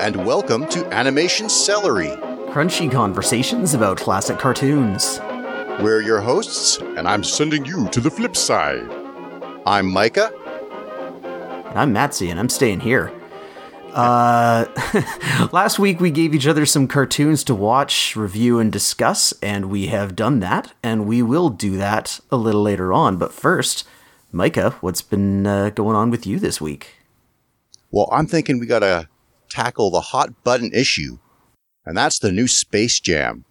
And welcome to Animation Celery. Crunchy conversations about classic cartoons. We're your hosts, And I'm sending you to the flip side. I'm Micah. And I'm Matsy, and I'm staying here. Uh, last week we gave each other some cartoons to watch, review, and discuss, and we have done that, and we will do that a little later on. But first, Micah, what's been uh, going on with you this week? Well, I'm thinking we gotta tackle the hot button issue, and that's the new Space Jam.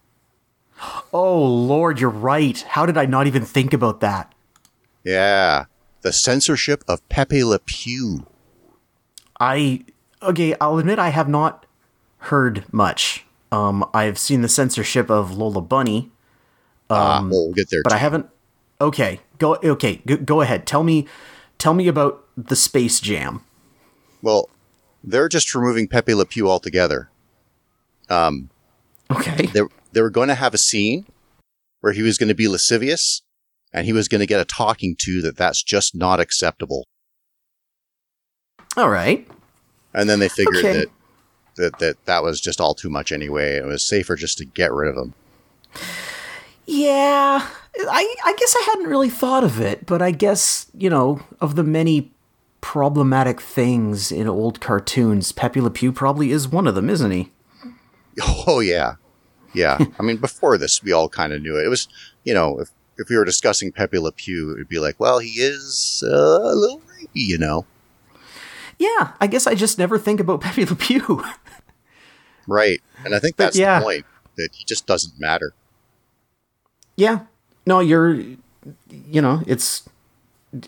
Oh Lord, you're right. How did I not even think about that? Yeah, the censorship of Pepe Le Pew. I okay, I'll admit I have not heard much. Um, I've seen the censorship of Lola Bunny, Ah, well, we'll get there. but I haven't. Okay, go. Okay, go, go ahead. Tell me, tell me about the Space Jam. Well, they're just removing Pepe Le Pew altogether. Um, Okay. they they were going to have a scene where he was going to be lascivious, and he was going to get a talking to that that's just not acceptable. All right. And then they figured Okay. that, that that that was just all too much anyway. It was safer just to get rid of him. Yeah, I I guess I hadn't really thought of it, but I guess you know of the many problematic things in old cartoons, Pepe Le Pew probably is one of them, isn't he? Oh yeah, yeah. I mean, before this, we all kind of knew it. It was, you know, if if we were discussing Pepe Le Pew, it'd be like, well, he is uh, a little rapey, you know, Yeah, I guess I just never think about Pepe Le Pew. right? And I think that's yeah. the point that he just doesn't matter. Yeah. No, you're you know, it's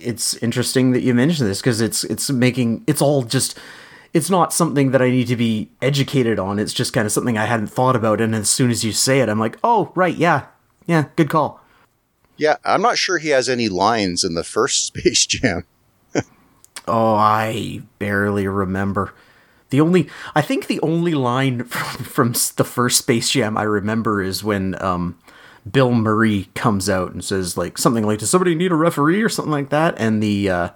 it's interesting that you mention this because it's it's making it's all just it's not something that I need to be educated on. It's just kind of something I hadn't thought about and as soon as you say it, I'm like, "Oh, right, yeah. Yeah, good call." Yeah, I'm not sure he has any lines in the first Space Jam. Oh, I barely remember. The only I think the only line from, from the first Space Jam I remember is when um Bill Murray comes out and says like something like, "Does somebody need a referee?" or something like that, and the uh,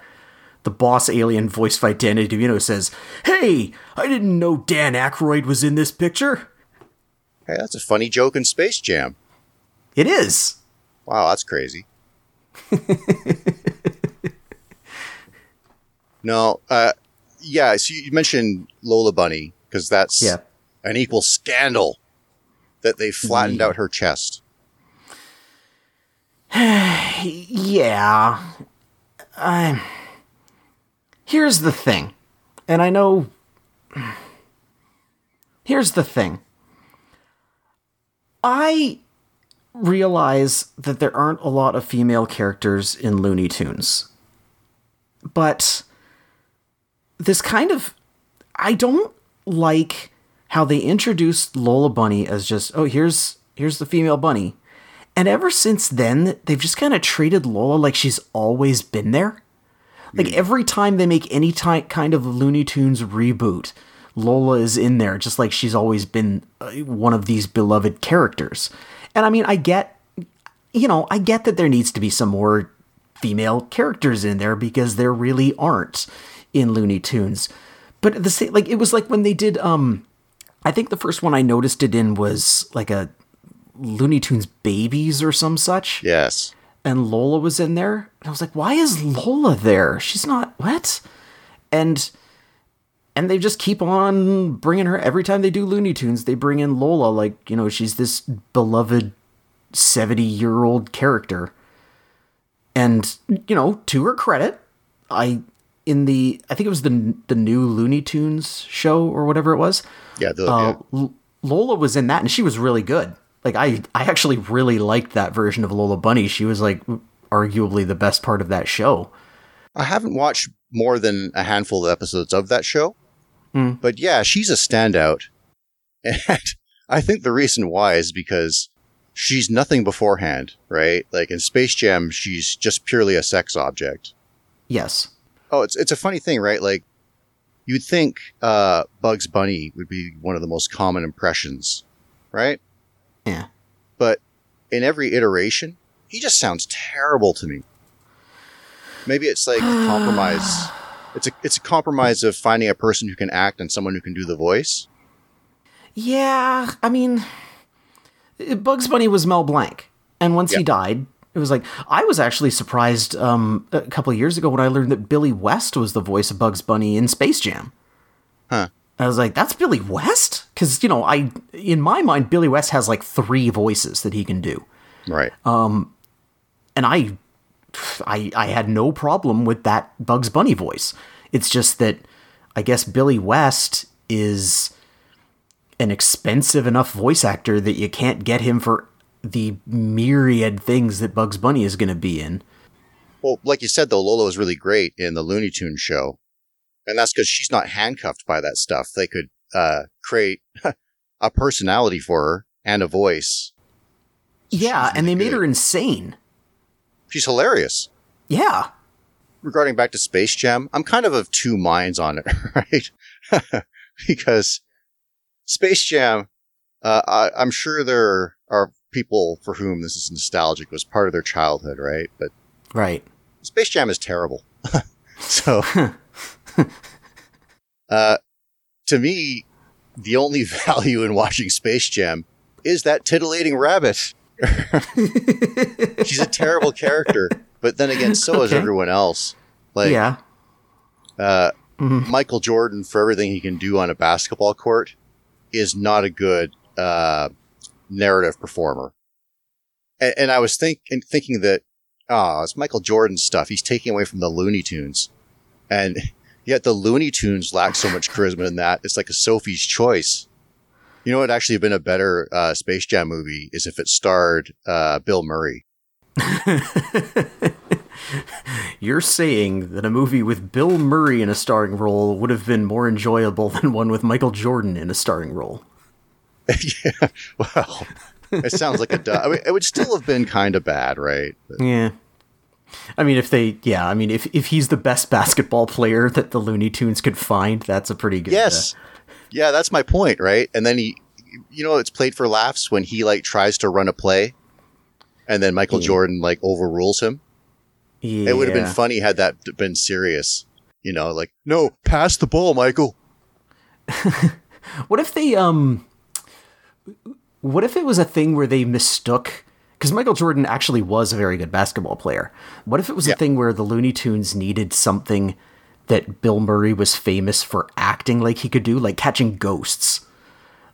the boss alien voiced by Danny DeVito says, "Hey, I didn't know Dan Aykroyd was in this picture." Hey, that's a funny joke in Space Jam. It is. Wow, that's crazy. no, uh, yeah. So you mentioned Lola Bunny because that's Yeah. an equal scandal that they flattened out her chest. Yeah. I Here's the thing. And I know Here's the thing. I realize that there aren't a lot of female characters in Looney Tunes. But this kind of I don't like how they introduced Lola Bunny as just, oh, here's here's the female bunny. And ever since then, they've just kind of treated Lola like she's always been there. Like every time they make any ty- kind of Looney Tunes reboot, Lola is in there, just like she's always been uh, one of these beloved characters. And I mean, I get, you know, I get that there needs to be some more female characters in there because there really aren't in Looney Tunes. But the same, like it was like when they did, um, I think the first one I noticed it in was like a Looney Tunes Babies or some such Yes. and Lola was in there. And I was like, why is Lola there? She's not what? And and they just keep on bringing her every time they do Looney Tunes. They bring in Lola like you know she's this beloved seventy year old character. And you know, to her credit, I in the I think it was the the new Looney Tunes show or whatever it was. Yeah. The, Uh, yeah. L- Lola was in that, and she was really good. Like I, I actually really liked that version of Lola Bunny. She was like arguably the best part of that show. I haven't watched more than a handful of episodes of that show, Hmm. but yeah, she's a standout, and I think the reason why is because she's nothing beforehand, right? Like in Space Jam, she's just purely a sex object. Yes. Oh, it's it's a funny thing, right? Like you'd think uh, Bugs Bunny would be one of the most common impressions, right? Yeah. But in every iteration, he just sounds terrible to me. Maybe it's like a compromise it's a it's a compromise of finding a person who can act and someone who can do the voice. Yeah, I mean, Bugs Bunny was Mel Blanc, and once he died, it was like I was actually surprised um, a couple of years ago when I learned that Billy West was the voice of Bugs Bunny in Space Jam. Huh. I was like, "That's Billy West," because you know, I in my mind, Billy West has like three voices that he can do, Right. Um, and I, I, I had no problem with that Bugs Bunny voice. It's just that I guess Billy West is an expensive enough voice actor that you can't get him for the myriad things that Bugs Bunny is going to be in. well, like you said though, Lola is really great in the Looney Tunes show, and that's because she's not handcuffed by that stuff. They could uh, create a personality for her and a voice. Yeah, She's and they made good. her insane. She's hilarious. Yeah. regarding back to Space Jam, I'm kind of of two minds on it, right? because Space Jam, uh, I, I'm sure there are people for whom this is nostalgic, it was part of their childhood, right? But Right. Space Jam is terrible. so, uh, to me, the only value in watching Space Jam is that titillating rabbit. She's a terrible character, but then again, so is everyone else. Like, yeah. uh, Mhm. Michael Jordan, for everything he can do on a basketball court, is not a good uh, narrative performer. And, and I was think, thinking that, ah, it's Michael Jordan stuff. He's taking away from the Looney Tunes. And yet the Looney Tunes lack so much charisma in that. It's like a Sophie's choice. You know what actually have been a better uh, Space Jam movie is if it starred uh, Bill Murray. You're saying that a movie with Bill Murray in a starring role would have been more enjoyable than one with Michael Jordan in a starring role. yeah, well, it sounds like a. du- I mean, it would still have been kind of bad, right? But- Yeah. I mean, if they, yeah, I mean, if if he's the best basketball player that the Looney Tunes could find, that's a pretty good. Yes. Yeah, that's my point, right? And then he, you know, it's played for laughs when he like tries to run a play, and then Michael Yeah. Jordan like overrules him. uh, yeah. It would have been funny had that been serious. You know, like no, pass the ball, Michael. What if they um what if it was a thing where they mistook because Michael Jordan actually was a very good basketball player. What if it was Yeah. a thing where the Looney Tunes needed something that Bill Murray was famous for acting like he could do, like catching ghosts?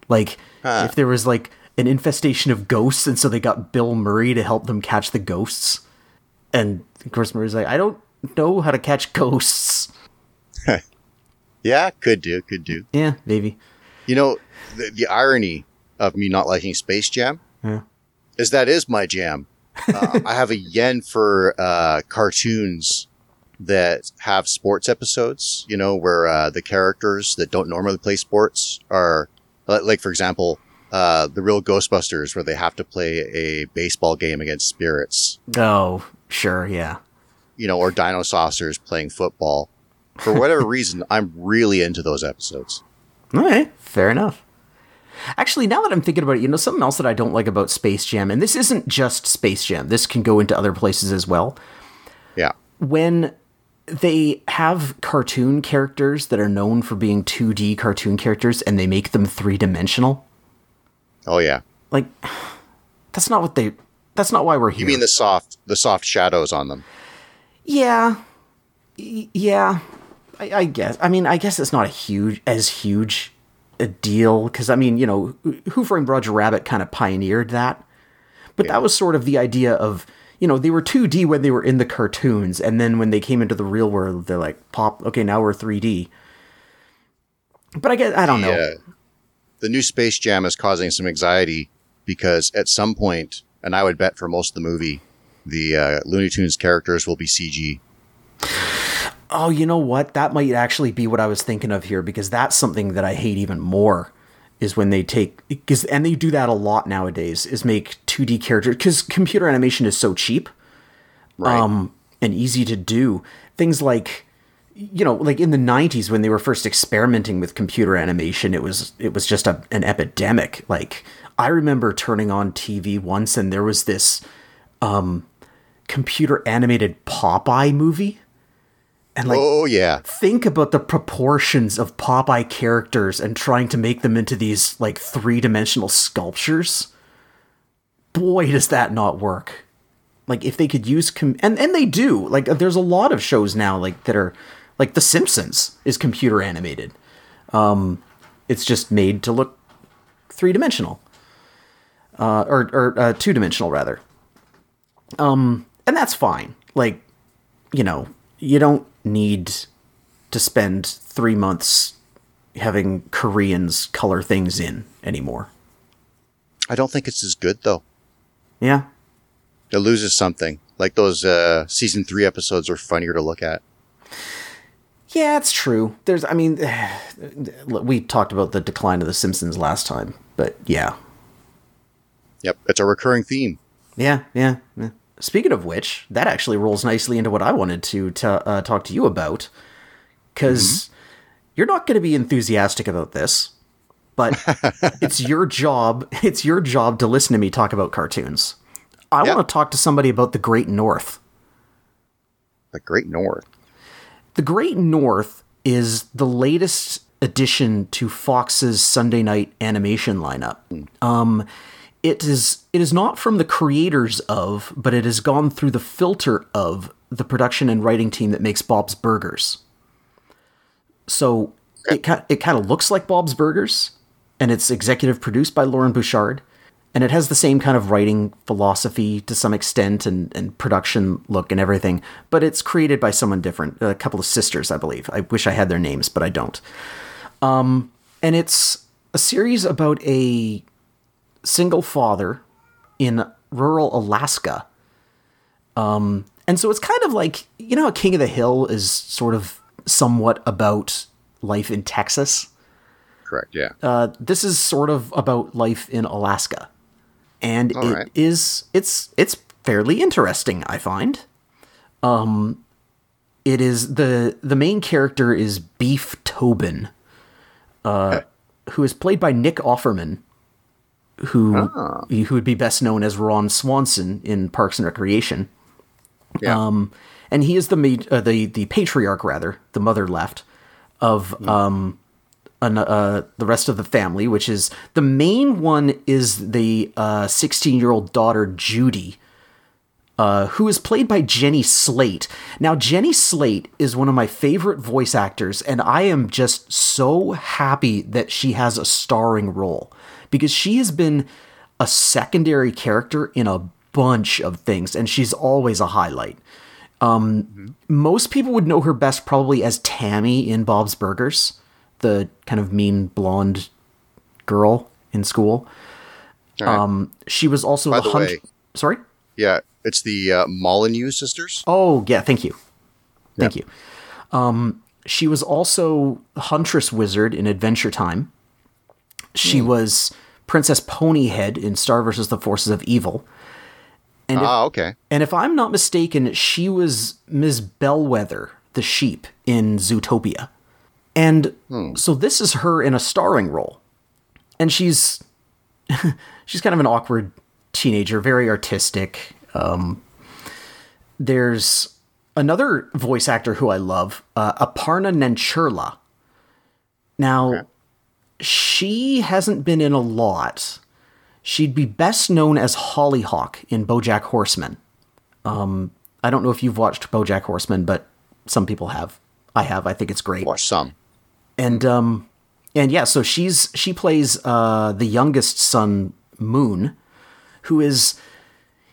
Like if there was like an infestation of ghosts and so they got Bill Murray to help them catch the ghosts. And of course Murray's like, I don't know how to catch ghosts. Yeah, could do, could do. Yeah, maybe. You know, the, the irony of me not liking Space Jam Yeah. Is that is my jam. Uh, I have a yen for uh, cartoons that have sports episodes. You know, where uh, the characters that don't normally play sports are, like, for example, uh, the real Ghostbusters, where they have to play a baseball game against spirits. Oh, sure, yeah. You know, or Dinosaucers playing football. For whatever reason, I'm really into those episodes. Okay, fair enough. Actually, now that I'm thinking about it, you know, something else that I don't like about Space Jam, and this isn't just Space Jam, this can go into other places as well. Yeah. When they have cartoon characters that are known for being 2D cartoon characters and they make them three dimensional, Oh yeah. like, that's not what they. That's not why we're here. You mean the soft, the soft shadows on them? Yeah. Yeah. I, I guess. I mean, I guess it's not a huge, as huge a deal because I mean, you know, Who Framed Roger Rabbit kind of pioneered that, but that was sort of the idea of you know they were 2D when they were in the cartoons, and then when they came into the real world, they're like pop. Okay, now we're 3D. But I guess I don't know. Yeah. The new Space Jam is causing some anxiety because at some point, and I would bet for most of the movie, the uh, Looney Tunes characters will be CG. Oh, you know what? That might actually be what I was thinking of here because that's something that I hate even more is when they take because and they do that a lot nowadays is make 2D characters because computer animation is so cheap Right. um and easy to do. Things like you know, like in the 90s when they were first experimenting with computer animation, it was it was just a, an epidemic. Like I remember turning on TV once and there was this um computer animated Popeye movie And like oh yeah, think about the proportions of Popeye characters and trying to make them into these like three-dimensional sculptures. Boy, does that not work. Like if they could use com- and and they do. Like there's a lot of shows now like that are like The Simpsons is computer animated. Um it's just made to look three-dimensional. Uh or or uh, two-dimensional rather. Um and that's fine. Like you know, you don't need to spend three months having Koreans color things in anymore. I don't think it's as good though. Yeah. It loses something. Like those uh, season three episodes are funnier to look at. Yeah, it's true. There's, I mean, we talked about the decline of The Simpsons last time, but yeah. Yep, it's a recurring theme. Yeah, yeah. yeah. Speaking of which, that actually rolls nicely into what I wanted to, to uh, talk to you about. Because mm-hmm. you're not going to be enthusiastic about this, but it's your job. It's your job to listen to me talk about cartoons. I yep. want to talk to somebody about the Great North. The Great North. The Great North is the latest addition to Fox's Sunday night animation lineup. Mm. Um, it is it is not from the creators of, but it has gone through the filter of the production and writing team that makes Bob's Burgers. So it it kind of looks like Bob's Burgers, and it's executive produced by Loren Bouchard, and it has the same kind of writing philosophy to some extent and, and production look and everything, but it's created by someone different, a couple of sisters, I believe. I wish I had their names, but I don't. Um, and it's a series about a single father in rural Alaska. Um, and so it's kind of like, you know, King of the Hill is sort of somewhat about life in Texas. Correct, yeah. Uh, this is sort of about life in Alaska. And All it right. is it's it's fairly interesting, I find. Um it is the the main character is Beef Tobin, uh, who is played by Nick Offerman, who oh. who would be best known as Ron Swanson in Parks and Recreation. Yeah. Um, and he is the uh, the the patriarch rather, the mother left of mm. um, an, uh, the rest of the family, which is the main one is the sixteen uh, year old daughter Judy. Uh, who is played by Jenny Slate. Now, Jenny Slate is one of my favorite voice actors, and I am just so happy that she has a starring role because she has been a secondary character in a bunch of things, and she's always a highlight. Um, mm-hmm. Most people would know her best probably as Tammy in Bob's Burgers, the kind of mean blonde girl in school. Right. Um, she was also By the way, Sorry. Yeah, it's the uh, Molyneux sisters. Oh yeah, thank you, thank you. Um, she was also Huntress Wizard in Adventure Time. She hmm. was Princess Ponyhead in Star versus the Forces of Evil. And ah, if, okay. And if I'm not mistaken, she was Ms. Bellwether, the sheep, in Zootopia. And hmm. so this is her in a starring role. And she's she's kind of an awkward teenager, very artistic. Um, there's another voice actor who I love, uh, Aparna Nancherla. Now, okay she hasn't been in a lot. She'd be best known as Hollyhock in BoJack Horseman. Um, I don't know if you've watched BoJack Horseman, but some people have. I have. I think it's great. Watch some. And um, and yeah, so she's she plays uh the youngest son Moon, who is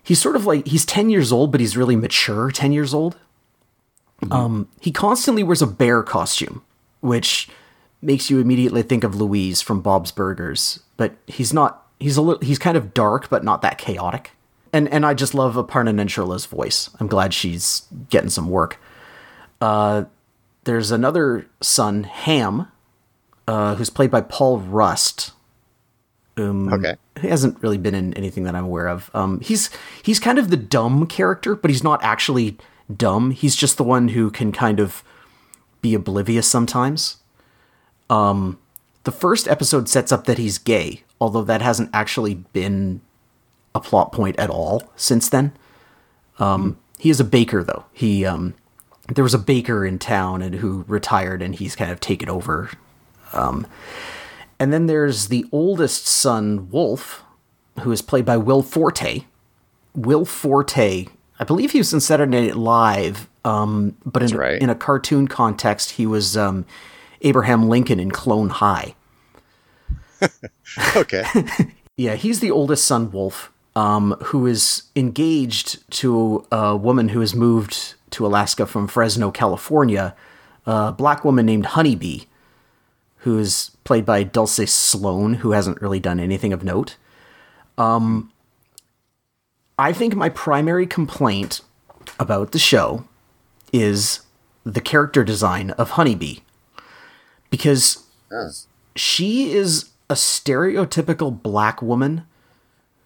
he's sort of like he's ten years old, but he's really mature. Ten years old. Mm-hmm. Um, he constantly wears a bear costume, which makes you immediately think of Louise from Bob's Burgers, but he's not. He's a little. He's kind of dark, but not that chaotic. And and I just love Aparna Nancherla's voice. I'm glad she's getting some work. Uh, there's another son, Ham, uh, who's played by Paul Rust. Um, okay. He hasn't really been in anything that I'm aware of. Um, he's he's kind of the dumb character, but he's not actually dumb. He's just the one who can kind of be oblivious sometimes. Um, the first episode sets up that he's gay, although that hasn't actually been a plot point at all since then. Um, mm. He is a baker, though. He um, there was a baker in town and who retired and he's kind of taken over. Um, and then there's the oldest son, Wolf, who is played by Will Forte. Will Forte, I believe he was in Saturday Night Live, um, but in, right. in a cartoon context, he was um, Abraham Lincoln in Clone High. Okay. Yeah, he's the oldest son, Wolf, um, who is engaged to a woman who has moved to Alaska from Fresno, California, a black woman named Honeybee, who is played by Dulce Sloan, who hasn't really done anything of note. Um, I think my primary complaint about the show is the character design of Honeybee. Because she is a stereotypical black woman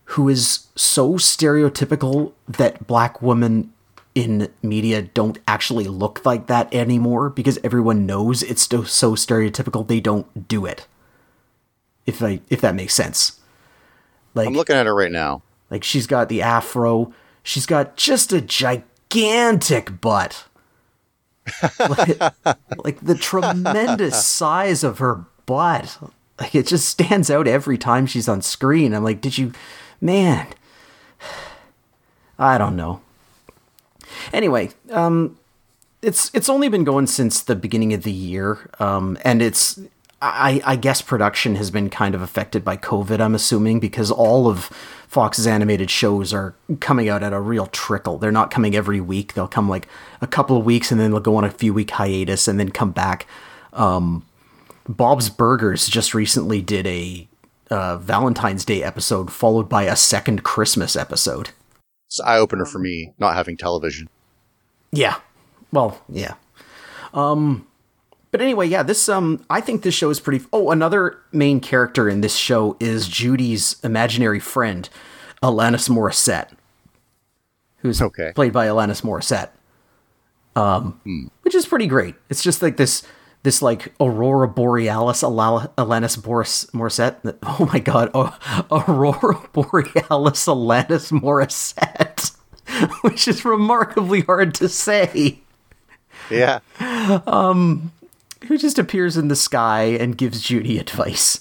who is so stereotypical that black women in media don't actually look like that anymore because everyone knows it's so, so stereotypical they don't do it. If I if that makes sense. Like I'm looking at her right now. like she's got the afro, she's got just a gigantic butt. Like, like the tremendous size of her butt. Like it just stands out every time she's on screen. I'm like, did you man? I don't know. Anyway, um it's it's only been going since the beginning of the year, um, and it's I, I guess production has been kind of affected by COVID. I'm assuming because all of Fox's animated shows are coming out at a real trickle. They're not coming every week. They'll come like a couple of weeks and then they'll go on a few week hiatus and then come back. Um, Bob's Burgers just recently did a uh, Valentine's Day episode followed by a second Christmas episode. It's eye opener for me not having television. Yeah. Well, yeah. Um but anyway, yeah, this um I think this show is pretty Oh, another main character in this show is Judy's imaginary friend, Alanis Morissette. Who's Okay. played by Alanis Morissette. Um which is pretty great. It's just like this this like Aurora Borealis Ala- Alanis Boris Morissette. Oh my god, oh, Aurora Borealis Alanis Morissette. Which is remarkably hard to say Yeah. who just appears in the sky and gives Judy advice.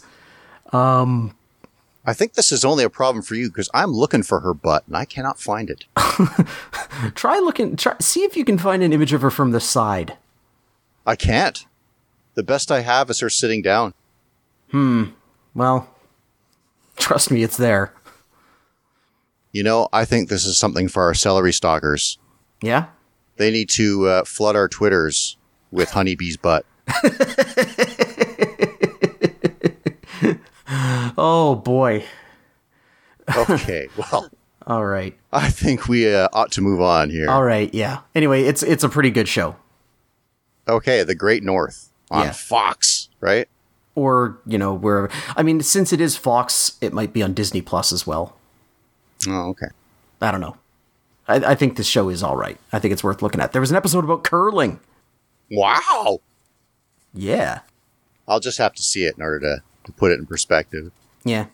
I think this is only a problem for you because I'm looking for her butt and I cannot find it. Try looking, try see if you can find an image of her from the side. I can't. The best I have is her sitting down. Hmm. Well, trust me, it's there. You know, I think this is something for our celery stalkers. Yeah? They need to uh, flood our Twitters with honeybee's butt. Oh boy. Okay, well, All right. I think we uh, ought to move on here. All right, yeah. Anyway, it's it's a pretty good show. Okay, The Great North on Yeah. Fox, right? Or, you know, wherever. I mean, since it is Fox, it might be on Disney Plus as well. Oh, okay. I don't know. I, I think this show is all right. I think it's worth looking at. There was an episode about curling. Wow. Yeah. I'll just have to see it in order to, to put it in perspective. Yeah.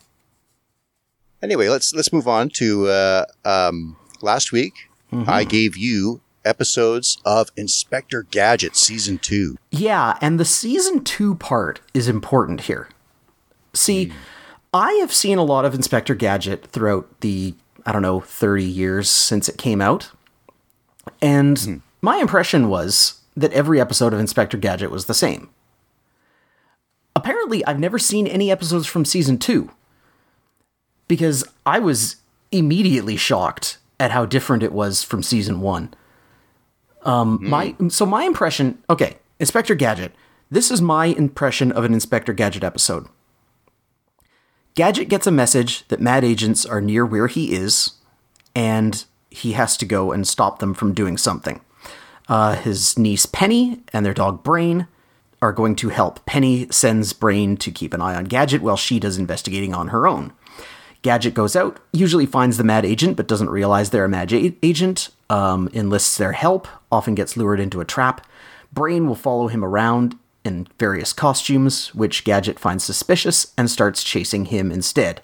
Anyway, let's let's move on to uh, um, last week. I gave you episodes of Inspector Gadget season two. Yeah, and the season two part is important here. See, I have seen a lot of Inspector Gadget throughout the, I don't know, 30 years since it came out. And my impression was that every episode of Inspector Gadget was the same. Apparently, I've never seen any episodes from season two because I was immediately shocked at how different it was from season one. Um, my so my impression. Okay, Inspector Gadget. This is my impression of an Inspector Gadget episode. Gadget gets a message that mad agents are near where he is, and he has to go and stop them from doing something. Uh, his niece Penny and their dog Brain are going to help. Penny sends Brain to keep an eye on Gadget while she does investigating on her own. Gadget goes out, usually finds the mad agent, but doesn't realize they're a mad a- agent, um, enlists their help, often gets lured into a trap. Brain will follow him around in various costumes, which Gadget finds suspicious and starts chasing him instead.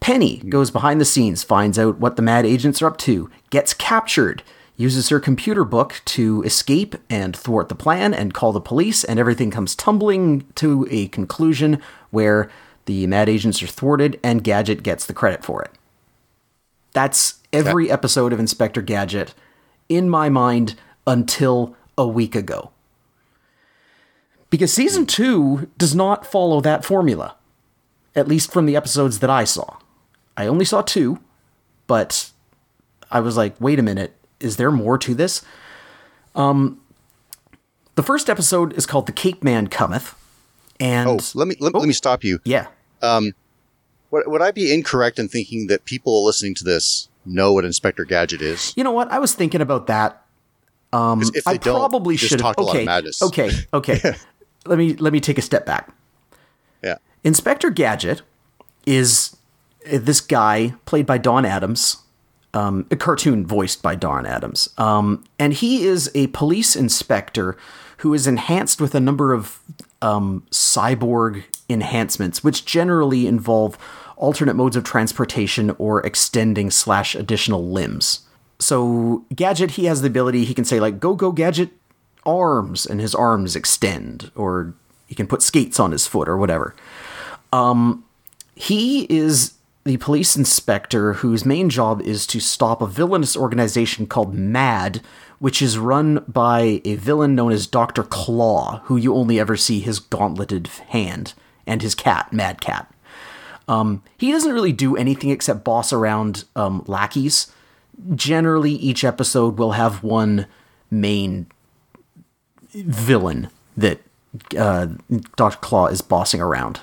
Penny goes behind the scenes, finds out what the mad agents are up to, gets captured, uses her computer book to escape and thwart the plan and call the police, and everything comes tumbling to a conclusion where the mad agents are thwarted and Gadget gets the credit for it. That's every episode of Inspector Gadget in my mind until a week ago. Because season hmm. two does not follow that formula, at least from the episodes that I saw. I only saw two, but I was like, wait a minute, is there more to this? Um, the first episode is called "The Cape Man Cometh," and Oh, let me let, let me stop you. yeah, Would, would I be incorrect in thinking that people listening to this know what Inspector Gadget is? you know what? I was thinking about that. 'Cause if they I don't, probably should have. talked a lot Okay, of madness. okay, okay. let me let me take a step back. Yeah. Inspector Gadget is uh, this guy played by Don Adams, um, a cartoon voiced by Don Adams, um, and he is a police inspector who is enhanced with a number of um, cyborg enhancements, which generally involve alternate modes of transportation or extending slash additional limbs. So Gadget, he has the ability he can say like "Go go Gadget," arms, and his arms extend, or he can put skates on his foot or whatever. He is the police inspector whose main job is to stop a villainous organization called MAD, which is run by a villain known as Dr. Claw, who you only ever see his gauntleted hand, and his cat, Mad Cat. Um, he doesn't really do anything except boss around um, lackeys. Generally, each episode will have one main villain that uh, Dr. Claw is bossing around.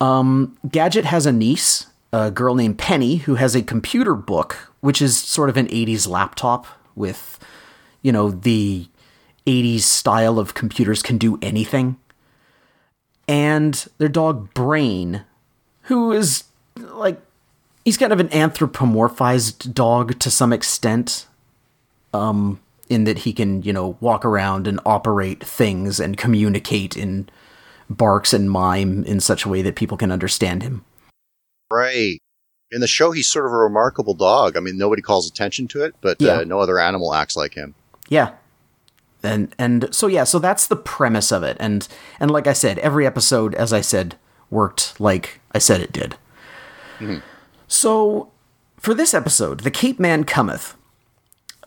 Gadget has a niece, a girl named Penny, who has a computer book, which is sort of an 80s laptop with, you know, the 80s style of computers can do anything. And their dog Brain, who is like, he's kind of an anthropomorphized dog to some extent. Um, in that he can, you know, walk around and operate things and communicate in barks and mime in such a way that people can understand him. Right. In the show, he's sort of a remarkable dog. I mean, nobody calls attention to it, but Yeah. uh, no other animal acts like him. Yeah. And and so yeah, so that's the premise of it. And and like I said, every episode as I said worked like I said it did. So for this episode, The Cape Man Cometh.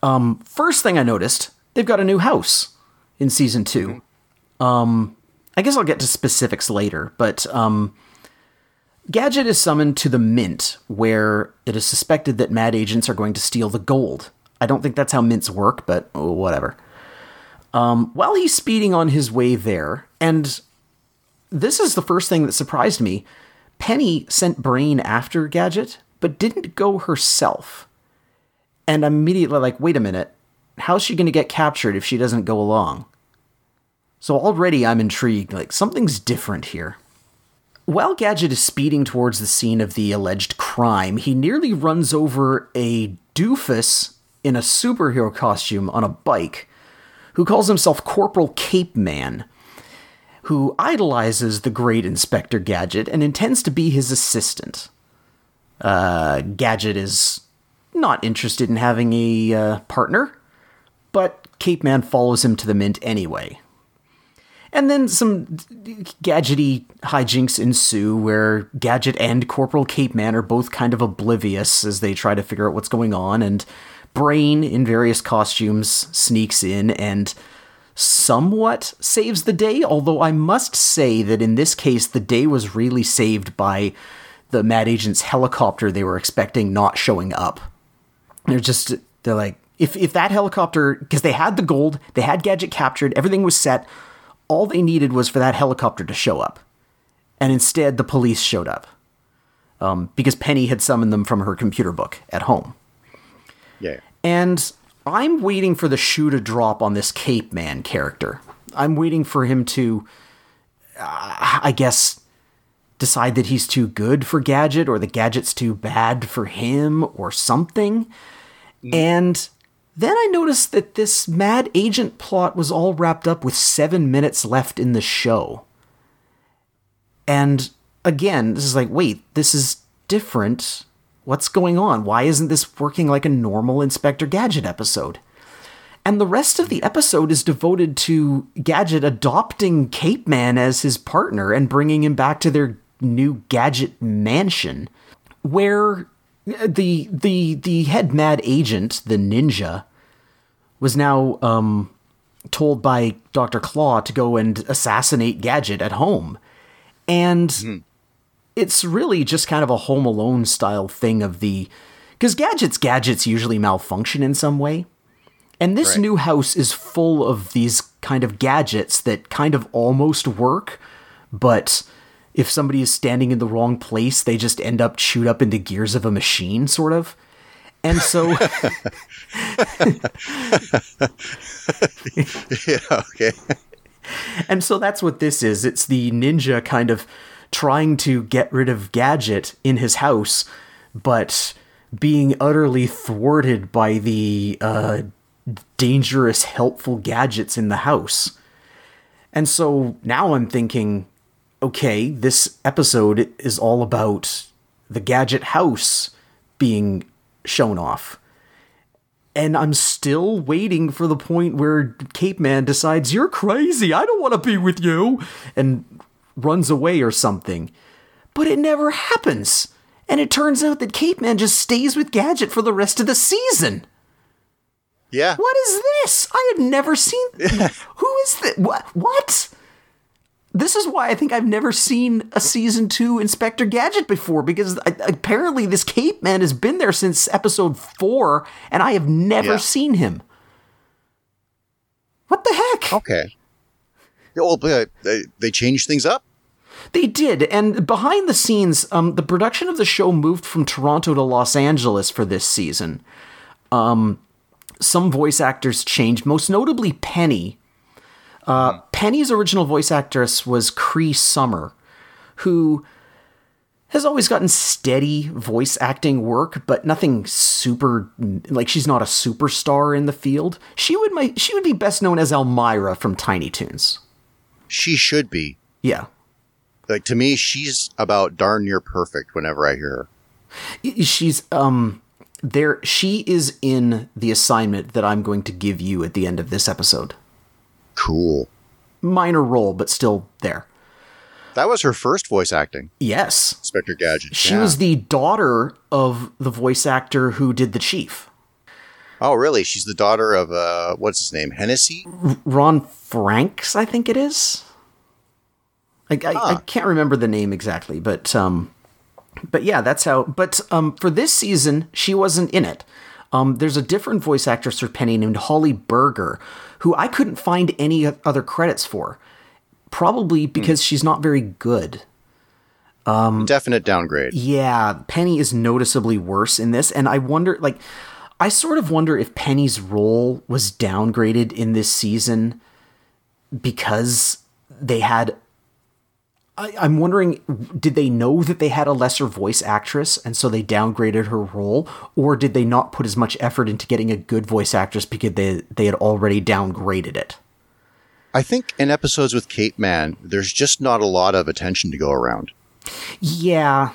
Um first thing I noticed, they've got a new house in season 2. Um I guess I'll get to specifics later, but um Gadget is summoned to the Mint, where it is suspected that mad agents are going to steal the gold. I don't think that's how mints work, but oh, whatever. Um, while he's speeding on his way there, and this is the first thing that surprised me, Penny sent Brain after Gadget, but didn't go herself. And I'm immediately like, wait a minute, how's she going to get captured if she doesn't go along? So already I'm intrigued, like, something's different here. While Gadget is speeding towards the scene of the alleged crime, he nearly runs over a doofus in a superhero costume on a bike who calls himself Corporal Cape Man, who idolizes the great Inspector Gadget and intends to be his assistant. Uh, Gadget is not interested in having a uh, partner, but Cape Man follows him to the mint anyway. And then some gadgety hijinks ensue where Gadget and Corporal Cape Man are both kind of oblivious as they try to figure out what's going on, and Brain, in various costumes, sneaks in and somewhat saves the day, although I must say that in this case, the day was really saved by the Mad Agent's helicopter they were expecting not showing up. They're just, they're like, if, if that helicopter, because they had the gold, they had Gadget captured, everything was set, all they needed was for that helicopter to show up. And instead, the police showed up. Um, because Penny had summoned them from her computer book at home. Yeah. And I'm waiting for the shoe to drop on this Cape Man character. I'm waiting for him to, uh, I guess, decide that he's too good for Gadget or the Gadget's too bad for him or something. And then I noticed that this mad agent plot was all wrapped up with seven minutes left in the show. And again, this is like, wait, this is different. What's going on? Why isn't this working like a normal Inspector Gadget episode? And the rest of the episode is devoted to Gadget adopting Cape Man as his partner and bringing him back to their new Gadget mansion, where the the the head mad agent, the ninja, was now um, told by Doctor Claw to go and assassinate Gadget at home, and it's really just kind of a Home Alone style thing of the because gadgets gadgets usually malfunction in some way. And this Right. new house is full of these kind of gadgets that kind of almost work, but if somebody is standing in the wrong place, they just end up chewed up into gears of a machine, sort of. And so, yeah, okay. and so that's what this is. It's the ninja kind of trying to get rid of Gadget in his house, but being utterly thwarted by the uh, dangerous, helpful gadgets in the house. And so now I'm thinking, okay, this episode is all about the gadget house being shown off. And I'm still waiting for the point where Cape Man decides, You're crazy. I don't want to be with you. And runs away or something. But it never happens. And it turns out that Cape Man just stays with Gadget for the rest of the season. Yeah. What is this? I have never seen. Who is this? What? What? This is why I think I've never seen a season two Inspector Gadget before because I, apparently this Cape Man has been there since episode four, and I have never Yeah. seen him. What the heck? Okay. Well, but they, they changed things up. They did, and behind the scenes, um, the production of the show moved from Toronto to Los Angeles for this season. Um, some voice actors changed, most notably Penny. Uh, Penny's original voice actress was Cree Summer, who has always gotten steady voice acting work, but nothing super like she's not a superstar in the field. She would my she would be best known as Elmyra from Tiny Toons. She should be. Yeah. Like to me, she's about darn near perfect whenever I hear her. she's um there she is in the assignment that I'm going to give you at the end of this episode. Cool. Minor role, but still there. That was her first voice acting, Yes. Inspector Gadget. She Yeah. was the daughter of the voice actor who did the chief. Oh, really? She's the daughter of uh, what's his name? Hennessy. Ron Franks, I think it is. I, I, I can't remember the name exactly, but um, but yeah, that's how. But um, for this season, she wasn't in it. Um, there's a different voice actress for Penny named Holly Berger, who I couldn't find any other credits for. Probably because she's not very good. Definite downgrade. Yeah, Penny is noticeably worse in this, and I wonder, like, I sort of wonder if Penny's role was downgraded in this season because they had. I, I'm wondering, did they know that they had a lesser voice actress, and so they downgraded her role, or did they not put as much effort into getting a good voice actress because they they had already downgraded it? I think in episodes with Cape Man, there's just not a lot of attention to go around. Yeah.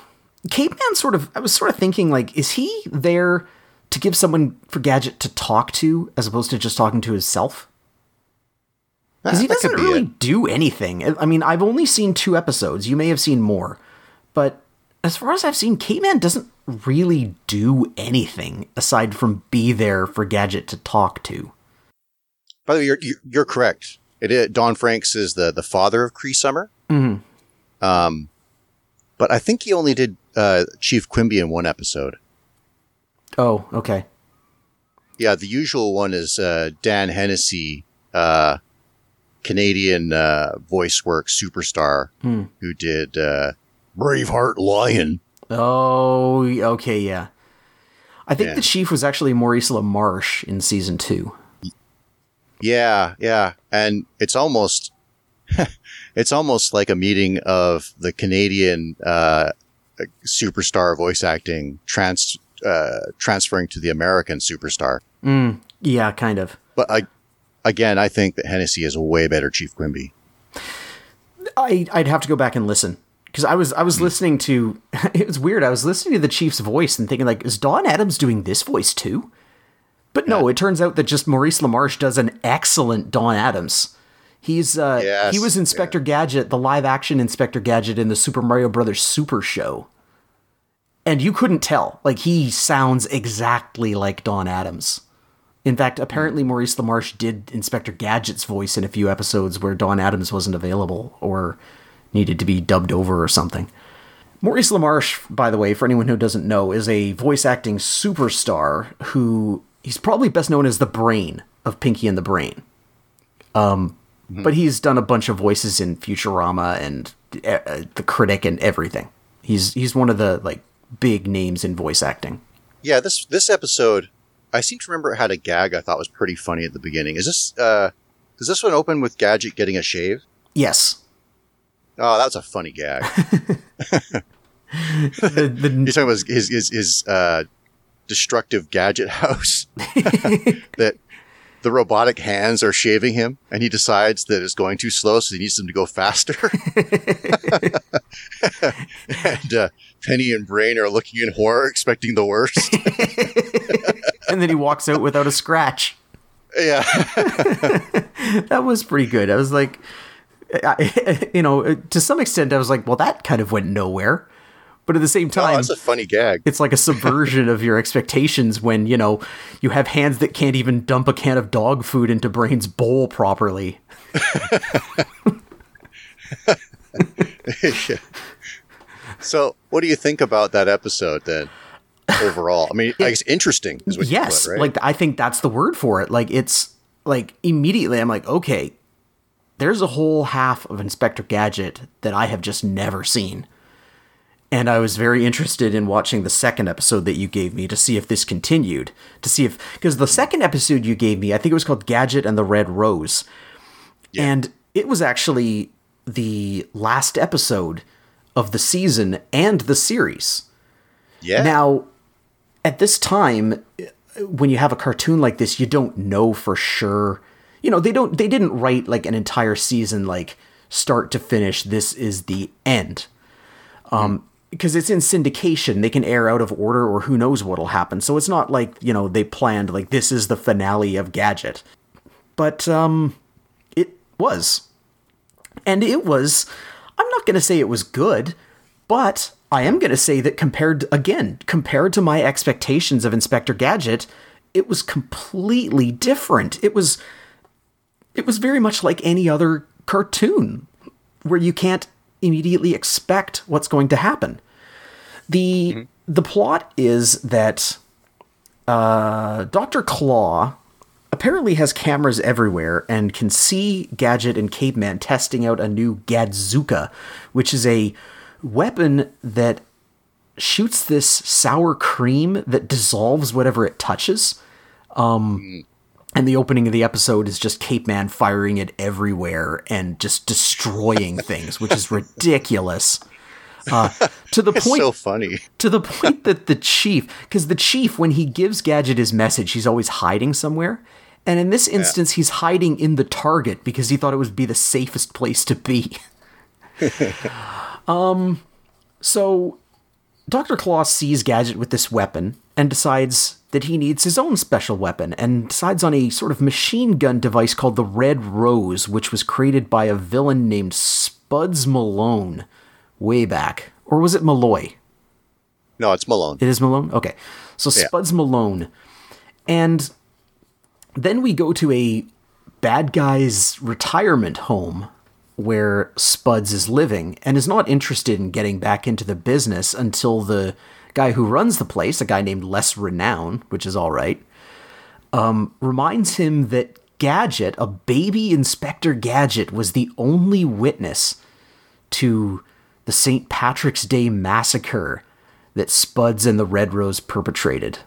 Cape Man sort of I was sort of thinking like is he there to give someone for Gadget to talk to as opposed to just talking to himself? Cuz he doesn't really it. do anything. I mean, I've only seen 2 episodes. You may have seen more. But as far as I've seen, Cape Man doesn't really do anything aside from be there for Gadget to talk to. By the way, you're you're, you're correct. It is, Don Franks is the the father of Cree Summer. Mhm. Um, but I think he only did uh, Chief Quimby in one episode. Oh, okay. Yeah, the usual one is uh, Dan Hennessy, uh, Canadian uh, voice work superstar Hmm. who did uh, Braveheart Lion. Oh, okay, yeah. I think Yeah. the chief was actually Maurice LaMarche in season 2. Yeah, yeah, and it's almost it's almost like a meeting of the Canadian uh, superstar voice acting trans uh, transferring to the American superstar. Mm, yeah, kind of. But I, again, I think that Hennessy is a way better Chief Quimby. I, I'd have to go back and listen because I was I was listening to it was weird. I was listening to the Chief's voice and thinking like, is Don Adams doing this voice too? But no, it turns out that just Maurice LaMarche does an excellent Don Adams. He's uh Yes, he was Inspector Gadget, the live action Inspector Gadget in the Super Mario Brothers Super Show. And you couldn't tell. Like he sounds exactly like Don Adams. In fact, apparently Maurice LaMarche did Inspector Gadget's voice in a few episodes where Don Adams wasn't available or needed to be dubbed over or something. Maurice LaMarche, by the way, for anyone who doesn't know, is a voice acting superstar who he's probably best known as the brain of Pinky and the Brain. Um, but he's done a bunch of voices in Futurama and uh, the Critic and everything. He's he's one of the like big names in voice acting. Yeah, this this episode, I seem to remember it had a gag I thought was pretty funny at the beginning. Is this uh does this one open with Gadget getting a shave? Yes, Oh, that's a funny gag. the, the, You're talking about his his, his uh, destructive gadget house that the robotic hands are shaving him, and he decides that it's going too slow, so he needs them to go faster. and uh, Penny and Brain are looking in horror, expecting the worst. And then he walks out without a scratch. yeah, that was pretty good. I was like, I, you know, to some extent, I was like, well, that kind of went nowhere. But at the same oh, time, that's a funny gag. it's like a subversion of your expectations when, you know, you have hands that can't even dump a can of dog food into Brain's bowl properly. Yeah. So, what do you think about that episode then? Overall, I mean, I guess interesting is what yes, you put, right? like I think that's the word for it. Like it's like immediately I'm like, okay, there's a whole half of Inspector Gadget that I have just never seen. And I was very interested in watching the second episode that you gave me to see if this continued. To see if because the second episode you gave me, I think it was called Gadget and the Red Rose. And it was actually the last episode of the season and the series. yeah. Now, at this time, when you have a cartoon like this, you don't know for sure. You know, they don't. They didn't write like an entire season, like start to finish. This is the end. Um, because it's in syndication, they can air out of order, or who knows what'll happen. So it's not like you know they planned like this is the finale of Gadget, but um, it was, and it was. I'm not going to say it was good, but I am going to say that compared again, compared to my expectations of Inspector Gadget, it was completely different. It was it was very much like any other cartoon where you can't immediately expect what's going to happen. The the plot is that uh, Dr. Claw apparently has cameras everywhere and can see Gadget and Cape Man testing out a new Gadzuka, which is a weapon that shoots this sour cream that dissolves whatever it touches. Um, and the opening of the episode is just Cape Man firing it everywhere and just destroying things, which is ridiculous. Uh, to the it's point so funny. to the point that the chief, because the chief, when he gives Gadget his message, he's always hiding somewhere. And in this instance, he's hiding in the target because he thought it would be the safest place to be. um, so Dr. Claw sees Gadget with this weapon and decides that he needs his own special weapon and decides on a sort of machine gun device called the Red Rose, which was created by a villain named Spuds Malone way back. Or was it Malloy? No, it's Malone. It is Malone? Okay. So Yeah. Spuds Malone. And then we go to a bad guy's retirement home where Spuds is living and is not interested in getting back into the business until the guy who runs the place, a guy named Less Renown, which is all right, um, reminds him that Gadget, a baby Inspector Gadget, was the only witness to the St. Patrick's Day massacre that Spuds and the Red Rose perpetrated.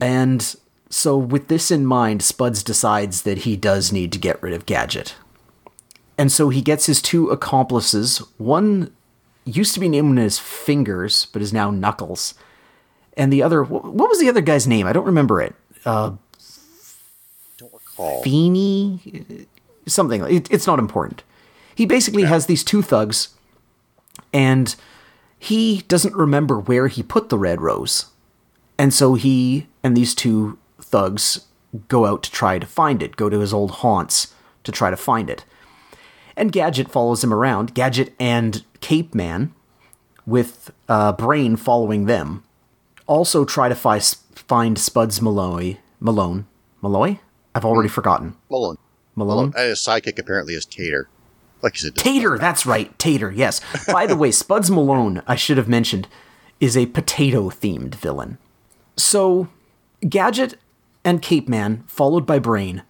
And so, with this in mind, Spuds decides that he does need to get rid of Gadget. And so he gets his two accomplices. One used to be named as Fingers, but is now Knuckles. And the other, what was the other guy's name? I don't remember it. Uh, Don't recall. Feeny? Something. It, it's not important. He basically has these two thugs and he doesn't remember where he put the red rose. And so he and these two thugs go out to try to find it, go to his old haunts to try to find it. And Gadget follows him around, Gadget and Cape Man, with uh, Brain following them. Also try to fi- find Spuds Malloy. Malone. Malloy? I've already forgotten. Mullen. Malone? And his sidekick apparently is Tater. Like you said. Tater, that's right, Tater, yes. By the way, Spuds Malone, I should have mentioned, is a potato themed villain. So, Gadget and Cape Man, followed by Brain,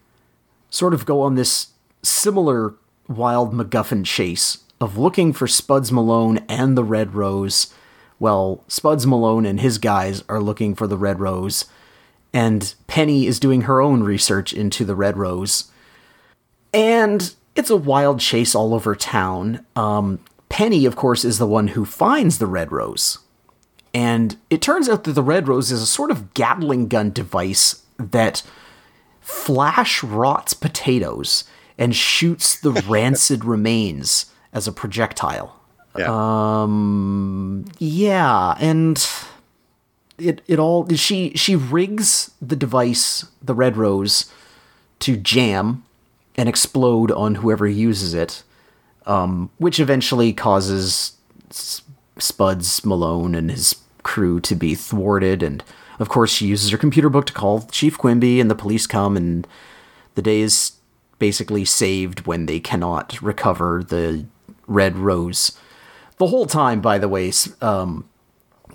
sort of go on this similar wild MacGuffin chase of looking for Spuds Malone and the Red Rose. Well, Spuds Malone and his guys are looking for the Red Rose, and Penny is doing her own research into the Red Rose. And it's a wild chase all over town. Um, Penny, of course, is the one who finds the Red Rose. And it turns out that the Red Rose is a sort of Gatling gun device that flash rots potatoes and shoots the rancid remains as a projectile. Yeah. Yeah, and it it all she she rigs the device, the Red Rose, to jam and explode on whoever uses it, um, which eventually causes Spuds Malone and his crew to be thwarted. And of course, she uses her computer book to call Chief Quimby, and the police come, and the day is basically saved when they cannot recover the Red Rose. The whole time, by the way, um,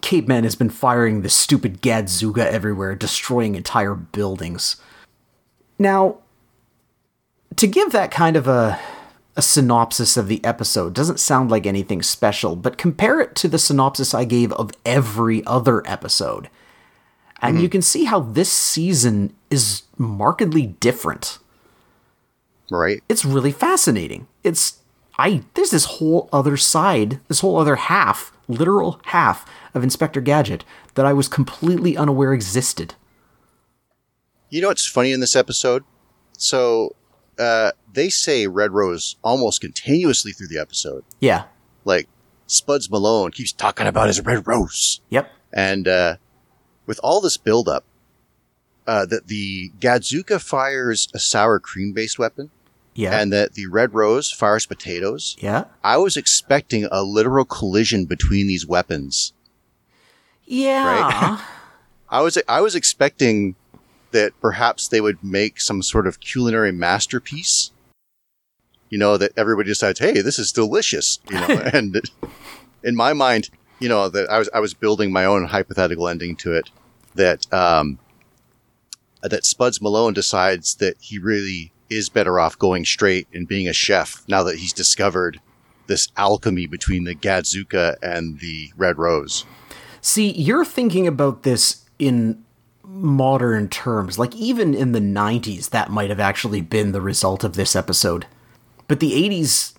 Cape Man has been firing the stupid Gadzuga everywhere, destroying entire buildings. Now, to give that kind of a a synopsis of the episode doesn't sound like anything special, but compare it to the synopsis I gave of every other episode. And you can see how this season is markedly different. Right. It's really fascinating. It's I there's this whole other side, this whole other half, literal half of Inspector Gadget that I was completely unaware existed. You know what's funny in this episode? So, uh, they say Red Rose almost continuously through the episode. Yeah. Like, Spuds Malone keeps talking about his Red Rose. Yep. And, uh, with all this buildup, uh, that the Gadzuka fires a sour cream based weapon Yeah. and that the Red Rose fires potatoes, yeah. I was expecting a literal collision between these weapons. Yeah. I was I was expecting that perhaps they would make some sort of culinary masterpiece. You know that everybody decides, "Hey, this is delicious," you know, and in my mind, you know that I was I was building my own hypothetical ending to it. That um, that Spuds Malone decides that he really is better off going straight and being a chef now that he's discovered this alchemy between the Gadzuka and the Red Rose. See, you're thinking about this in modern terms. Like, even in the 90s, that might have actually been the result of this episode. But the 80s,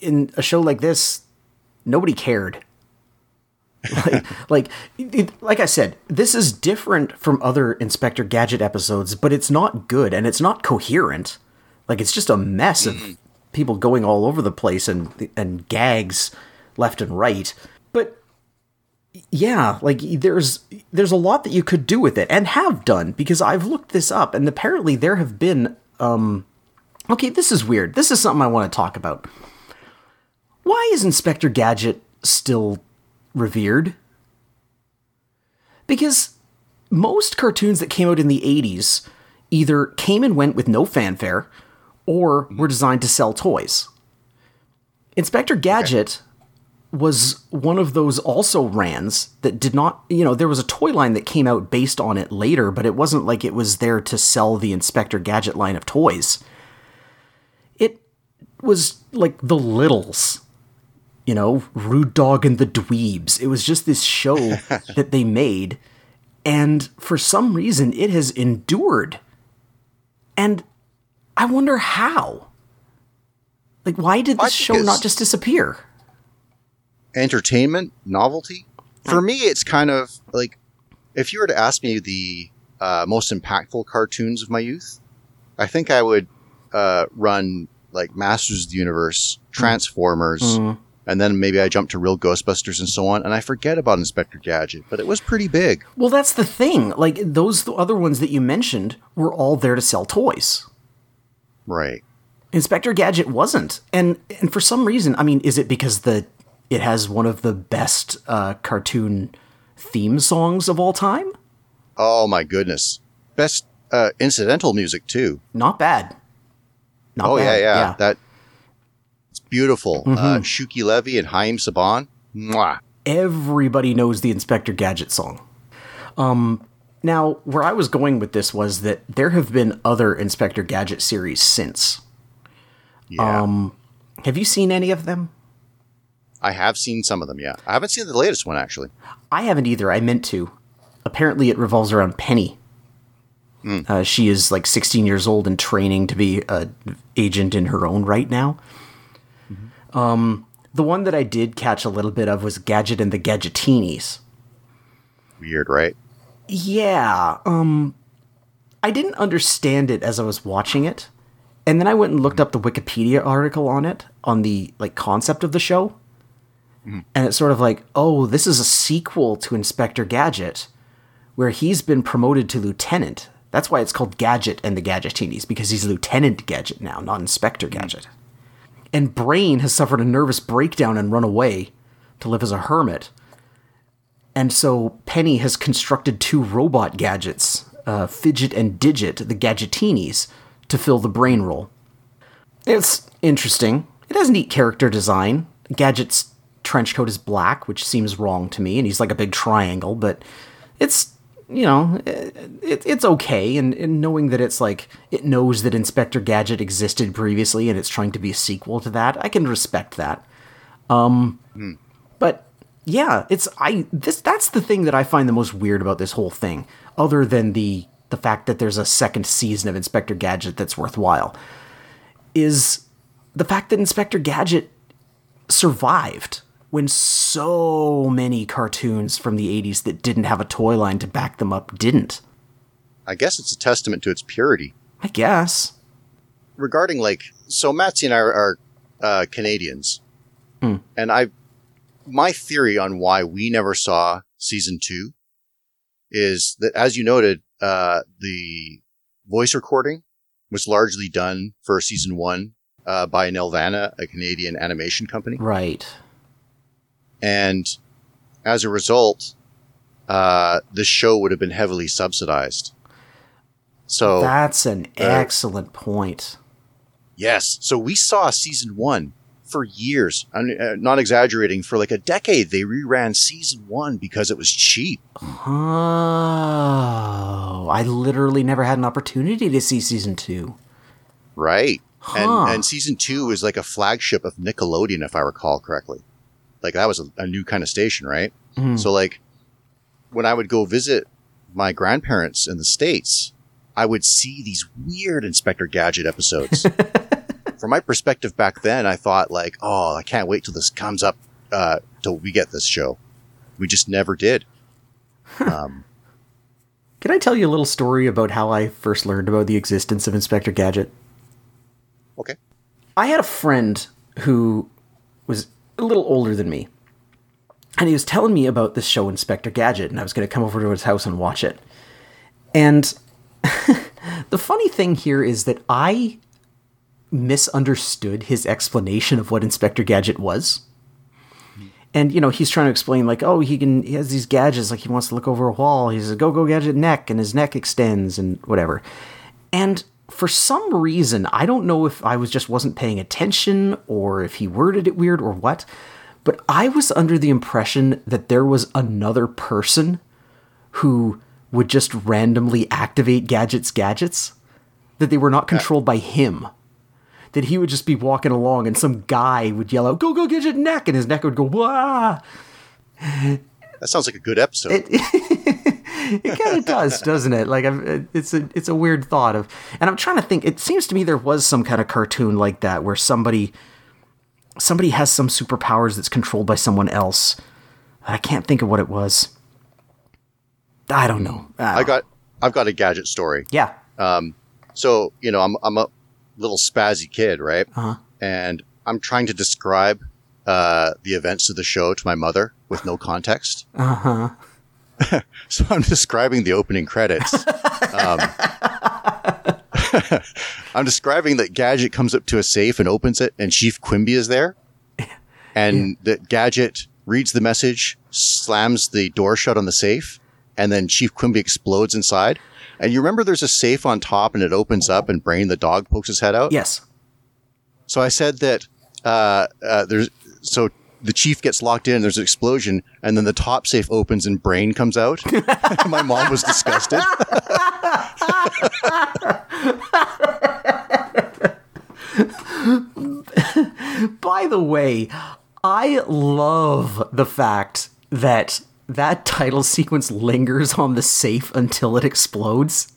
in a show like this, nobody cared. like, like, it, like I said, this is different from other Inspector Gadget episodes, but it's not good and it's not coherent. Like, it's just a mess of people going all over the place and and gags left and right. But yeah, like there's there's a lot that you could do with it and have done because I've looked this up and apparently there have been um okay, this is weird. This is something I want to talk about. Why is Inspector Gadget still revered? Because most cartoons that came out in the 80s either came and went with no fanfare or were designed to sell toys. Inspector Gadget was one of those also rans that did not, you know, there was a toy line that came out based on it later, but it wasn't like it was there to sell the Inspector Gadget line of toys. It was like the Littles, you know, Rude Dog and the Dweebs. It was just this show that they made, and for some reason it has endured. And I wonder how. Like, why did this show not just disappear? entertainment, novelty. For me, it's kind of like if you were to ask me the uh, most impactful cartoons of my youth, I think I would uh, run like Masters of the Universe, Transformers, and then maybe I jump to Real Ghostbusters and so on, and I forget about Inspector Gadget. But it was pretty big. Well, that's the thing. Like those other ones that you mentioned were all there to sell toys. Right. Inspector Gadget wasn't, and and for some reason, I mean, is it because the it has one of the best uh, cartoon theme songs of all time? Oh my goodness. Best uh, incidental music too. Not bad. Not oh bad. yeah, yeah, That it's beautiful. Uh, Shuki Levy and Haim Saban. Mwah. everybody knows the Inspector Gadget song. Um, now, where I was going with this was that there have been other Inspector Gadget series since. Yeah. Um, have you seen any of them? I have seen some of them. Yeah. I haven't seen the latest one actually. I haven't either. I meant to. Apparently, it revolves around Penny. Uh, she is like 16 years old and training to be an agent in her own right now. Um, the one that I did catch a little bit of was Gadget and the Gadgetinis. Weird, right? Yeah, um I didn't understand it as I was watching it. And then I went and looked up the Wikipedia article on it, on the like concept of the show. And it's sort of like, "Oh, this is a sequel to Inspector Gadget where he's been promoted to lieutenant. That's why it's called Gadget and the Gadgetinis because he's Lieutenant Gadget now, not Inspector Gadget." And Brain has suffered a nervous breakdown and run away to live as a hermit. And so Penny has constructed two robot gadgets, uh, Fidget and Digit, the Gadgetinis, to fill the brain role. It's interesting. It has neat character design. Gadget's trench coat is black, which seems wrong to me, and he's like a big triangle, but it's, you know, it, it's okay. And, and knowing that it's like, it knows that Inspector Gadget existed previously and it's trying to be a sequel to that, I can respect that. But yeah, it's I this that's the thing that I find the most weird about this whole thing, other than the the fact that there's a second season of Inspector Gadget that's worthwhile, is the fact that Inspector Gadget survived when so many cartoons from the 80s that didn't have a toy line to back them up didn't. I guess it's a testament to its purity. I guess. Regarding like, so Matsy and I are, are uh, Canadians, and I, my theory on why we never saw season two is that, as you noted, uh, the voice recording was largely done for season one uh, by Nelvana, a Canadian animation company. Right. and as a result, uh, the show would have been heavily subsidized. So That's an excellent point. yes, so we saw season one for years. I'm uh, not exaggerating. For like a decade, they reran season one because it was cheap. Oh, I literally never had an opportunity to see season two. Right. Huh. And and season two is like a flagship of Nickelodeon, if I recall correctly. Like that was a, a new kind of station, right? So like when I would go visit my grandparents in the States, I would see these weird Inspector Gadget episodes. From my perspective back then, I thought like, oh, I can't wait till this comes up, uh, till we get this show. We just never did. Um, Can I tell you a little story about how I first learned about the existence of Inspector Gadget? okay. I had a friend who was a little older than me, and he was telling me about this show, Inspector Gadget, and I was going to come over to his house and watch it. And the funny thing here is that I misunderstood his explanation of what Inspector Gadget was. And you know, he's trying to explain like, oh, he can he has these gadgets, like he wants to look over a wall. He's a go-go gadget neck, and his neck extends and whatever. And for some reason, I don't know if I was just wasn't paying attention or if he worded it weird or what, but I was under the impression that there was another person who would just randomly activate gadgets gadgets that they were not controlled by him that he would just be walking along and some guy would yell out go go gadget neck and his neck would go wah! That sounds like a good episode. it kind of does doesn't it? Like I'm, it's a it's a weird thought of and i'm trying to think it seems to me there was some kind of cartoon like that where somebody somebody has some superpowers that's controlled by someone else. I can't think of what it was. I don't know. Uh, I got, I've got a gadget story. yeah. Um, So, you know, I'm, I'm a little spazzy kid, right? Uh-huh. And I'm trying to describe uh, the events of the show to my mother with no context. Uh huh. So I'm describing the opening credits. Um, I'm describing that Gadget comes up to a safe and opens it, and Chief Quimby is there. And that Gadget reads the message, slams the door shut on the safe, and then Chief Quimby explodes inside. And you remember there's a safe on top, and it opens up, and Brain the dog pokes his head out. Yes. So I said that uh, uh, there's so the chief gets locked in, there's an explosion, and then the top safe opens and Brain comes out. My mom was disgusted. By the way, I love the fact that that title sequence lingers on the safe until it explodes.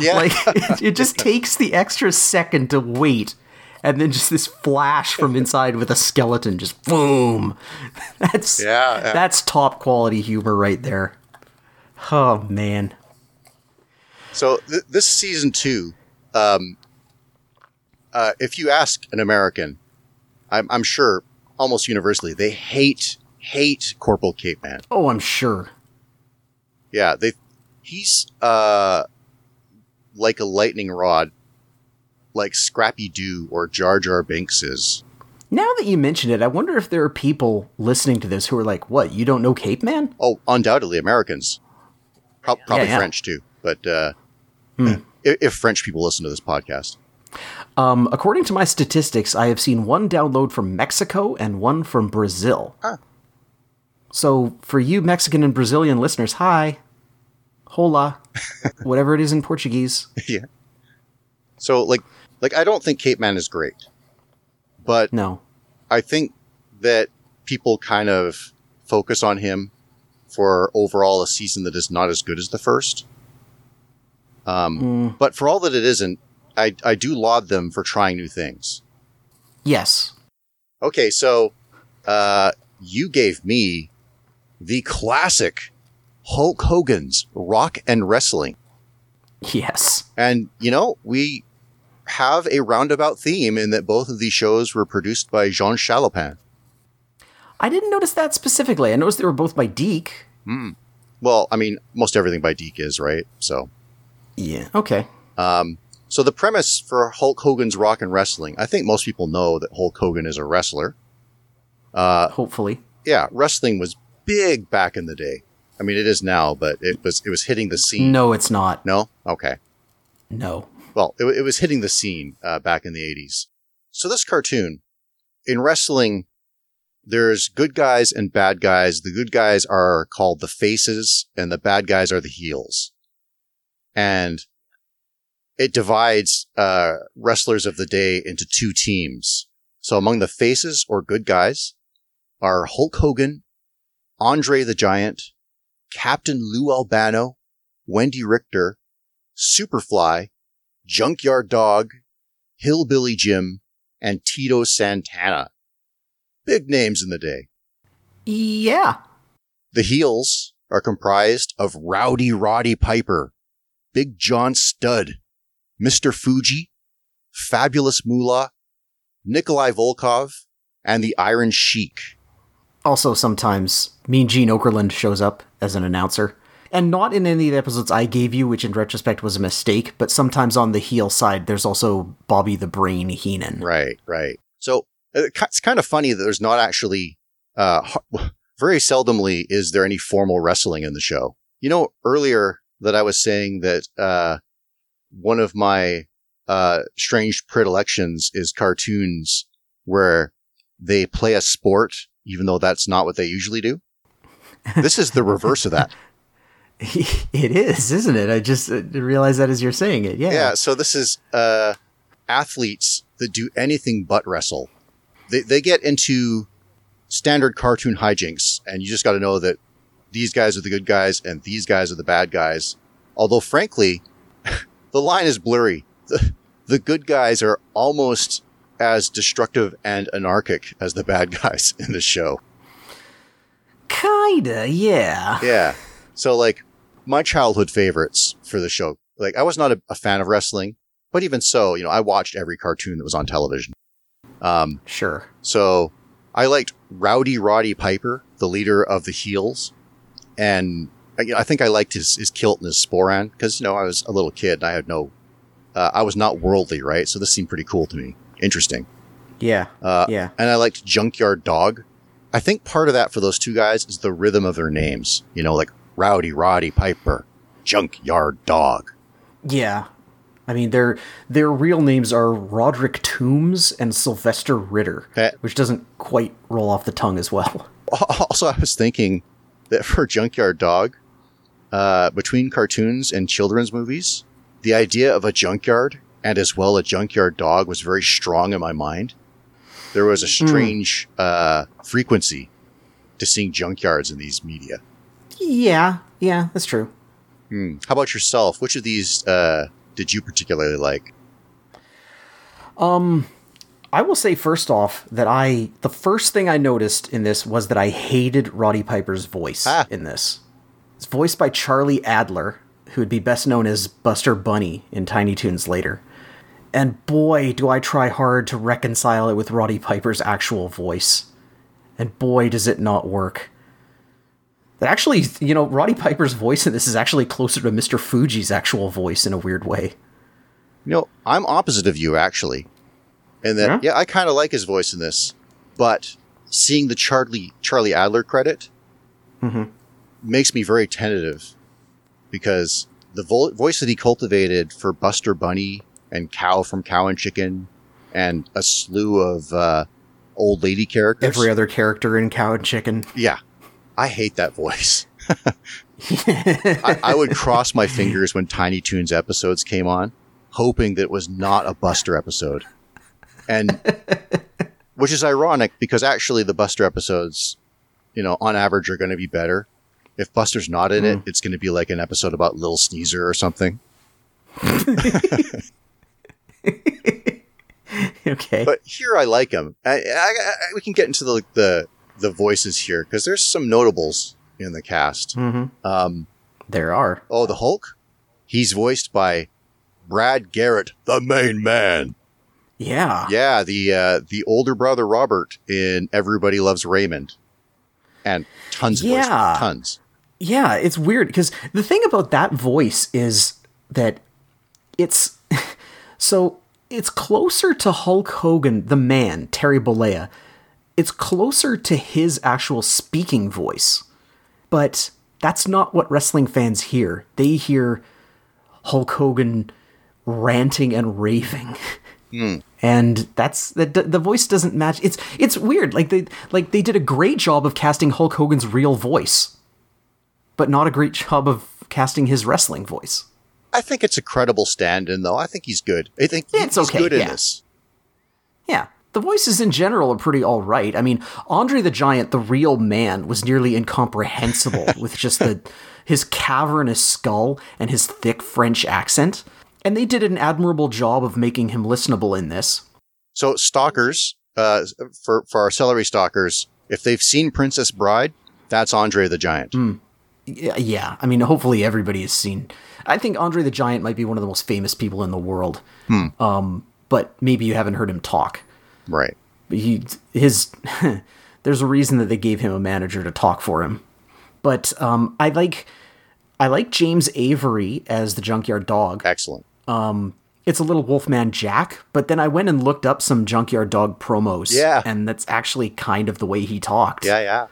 Yeah. Like it, it just takes the extra second to wait, and then just this flash from inside with a skeleton, just boom. That's Yeah, yeah. that's top quality humor right there. Oh man, So th- this season two, um, uh, if you ask an American, I'm, I'm sure almost universally they hate hate Corporal Cape Man. oh I'm sure. Yeah, they he's uh like a lightning rod, like Scrappy Doo or Jar Jar Binks is. Now that you mention it, I wonder if there are people listening to this who are like, "What? You don't know Cape Man?" Oh, undoubtedly Americans, Pro- probably yeah. French too. But uh, if, if French people listen to this podcast, Um, according to my statistics, I have seen one download from Mexico and one from Brazil. Ah. So, for you Mexican and Brazilian listeners, hi, hola, whatever it is in Portuguese. yeah. So like like I don't think Cape Man is great, but No. I think that people kind of focus on him for overall a season that is not as good as the first. Um, But for all that it isn't, I, I do laud them for trying new things. Yes. Okay, so uh, you gave me the classic Hulk Hogan's Rock and Wrestling. Yes. And, you know, we have a roundabout theme in that both of these shows were produced by Jean Chalopin. I didn't notice that specifically. I noticed they were both by DiC. Hmm. Well, I mean, most everything by DiC is, right? So, Yeah. Okay. Um, so the premise for Hulk Hogan's Rock and Wrestling, I think most people know that Hulk Hogan is a wrestler. Uh, Hopefully. Yeah, wrestling was big back in the day. I mean, it is now, but it was it was hitting the scene. No, it's not. No? Okay. No. Well, it, it was hitting the scene uh, back in the 80s. So this cartoon, in wrestling, there's good guys and bad guys. The good guys are called the faces and the bad guys are the heels. And it divides uh, wrestlers of the day into two teams. So among the faces or good guys are Hulk Hogan, Andre the Giant, Captain Lou Albano, Wendi Richter, Superfly, Junkyard Dog, Hillbilly Jim, and Tito Santana. Big names in the day. Yeah. The heels are comprised of Rowdy Roddy Piper, Big John Studd, Mr. Fuji, Fabulous Moolah, Nikolai Volkov, and the Iron Sheik. Also, sometimes Mean Gene Okerlund shows up as an announcer. And not in any of the episodes I gave you, which in retrospect was a mistake, but sometimes on the heel side, there's also Bobby the Brain Heenan. Right, right. So uh, it's kind of funny that there's not actually, uh, very seldomly is there any formal wrestling in the show. You know, earlier that I was saying that, uh, one of my, uh, strange predilections is cartoons where they play a sport, even though that's not what they usually do. This is the reverse of that. it is, isn't it? I just uh, realized that as you're saying it. Yeah. Yeah, so this is uh, athletes that do anything but wrestle. They they get into standard cartoon hijinks, and you just got to know that these guys are the good guys and these guys are the bad guys. Although, frankly, the line is blurry. The, the good guys are almost as destructive and anarchic as the bad guys in the show. Kinda, yeah. Yeah. So like my childhood favorites for the show, like I was not a, a fan of wrestling, but even so, you know, I watched every cartoon that was on television. Um, Sure. so I liked Rowdy Roddy Piper, the leader of the Heels, and I, I think I liked his, his kilt and his sporran because you know I was a little kid and I had no, uh, I was not worldly, right? So this seemed pretty cool to me, interesting. Yeah. Uh, yeah. and I liked Junkyard Dog. I think part of that for those two guys is the rhythm of their names. You know, like Rowdy Roddy Piper, Junkyard Dog. Yeah. I mean, their their real names are Roderick Toombs and Sylvester Ritter, Eh. which doesn't quite roll off the tongue as well. Also, I was thinking that for Junkyard Dog, uh, between cartoons and children's movies, the idea of a junkyard and as well a junkyard dog was very strong in my mind. There was a strange uh, frequency to seeing junkyards in these media. Yeah, yeah, that's true. Hmm. How about yourself? Which of these uh, did you particularly like? Um, I will say first off that I the first thing I noticed in this was that I hated Roddy Piper's voice Ah. in this. It's voiced by Charlie Adler, who would be best known as Buster Bunny in Tiny Toons later. And boy, do I try hard to reconcile it with Roddy Piper's actual voice. And boy, does it not work. That actually, you know, Roddy Piper's voice in this is actually closer to Mr. Fuji's actual voice in a weird way. You know, I'm opposite of you actually, and that Yeah? yeah, I kind of like his voice in this, but seeing the Charlie Charlie Adler credit mm-hmm. makes me very tentative because the vo- voice that he cultivated for Buster Bunny and Cow from Cow and Chicken and a slew of uh, old lady characters. Every other character in Cow and Chicken. yeah, I hate that voice. I, I would cross my fingers when Tiny Toons episodes came on, hoping that it was not a Buster episode. And which is ironic because actually the Buster episodes, you know, on average are going to be better. If Buster's not in it, it's going to be like an episode about Little Sneezer or something. okay. But here I like him. I, I, I, we can get into the the, the voices here because there's some notables in the cast. hmm Um, There are. Oh, the Hulk? He's voiced by Brad Garrett, the main man. Yeah. Yeah, the uh, the older brother Robert in Everybody Loves Raymond, and tons of voice- Yeah. tons. Yeah, it's weird because the thing about that voice is that it's so it's closer to Hulk Hogan, the man, Terry Bollea. It's closer to his actual speaking voice. But that's not what wrestling fans hear. They hear Hulk Hogan ranting and raving. Hmm. And that's the the voice doesn't match. It's it's weird. Like they like they did a great job of casting Hulk Hogan's real voice but not a great job of casting his wrestling voice. I think it's a credible stand-in, though. I think he's good. I think It's he's okay, good in yeah. this. Yeah, the voices in general are pretty all right. I mean, Andre the Giant, the real man, was nearly incomprehensible with just the his cavernous skull and his thick French accent. And they did an admirable job of making him listenable in this. So, stalkers, uh, for for our celery stalkers, if they've seen Princess Bride, that's Andre the Giant. Hmm. Yeah, I mean, hopefully everybody has seen. I think Andre the Giant might be one of the most famous people in the world. Hmm. Um, but maybe you haven't heard him talk. Right. he his there's a reason that they gave him a manager to talk for him but um i like i like james avery as the junkyard dog Excellent. Um, it's a little wolfman jack but then i went and looked up some junkyard dog promos Yeah. and that's actually kind of the way he talked Yeah, yeah.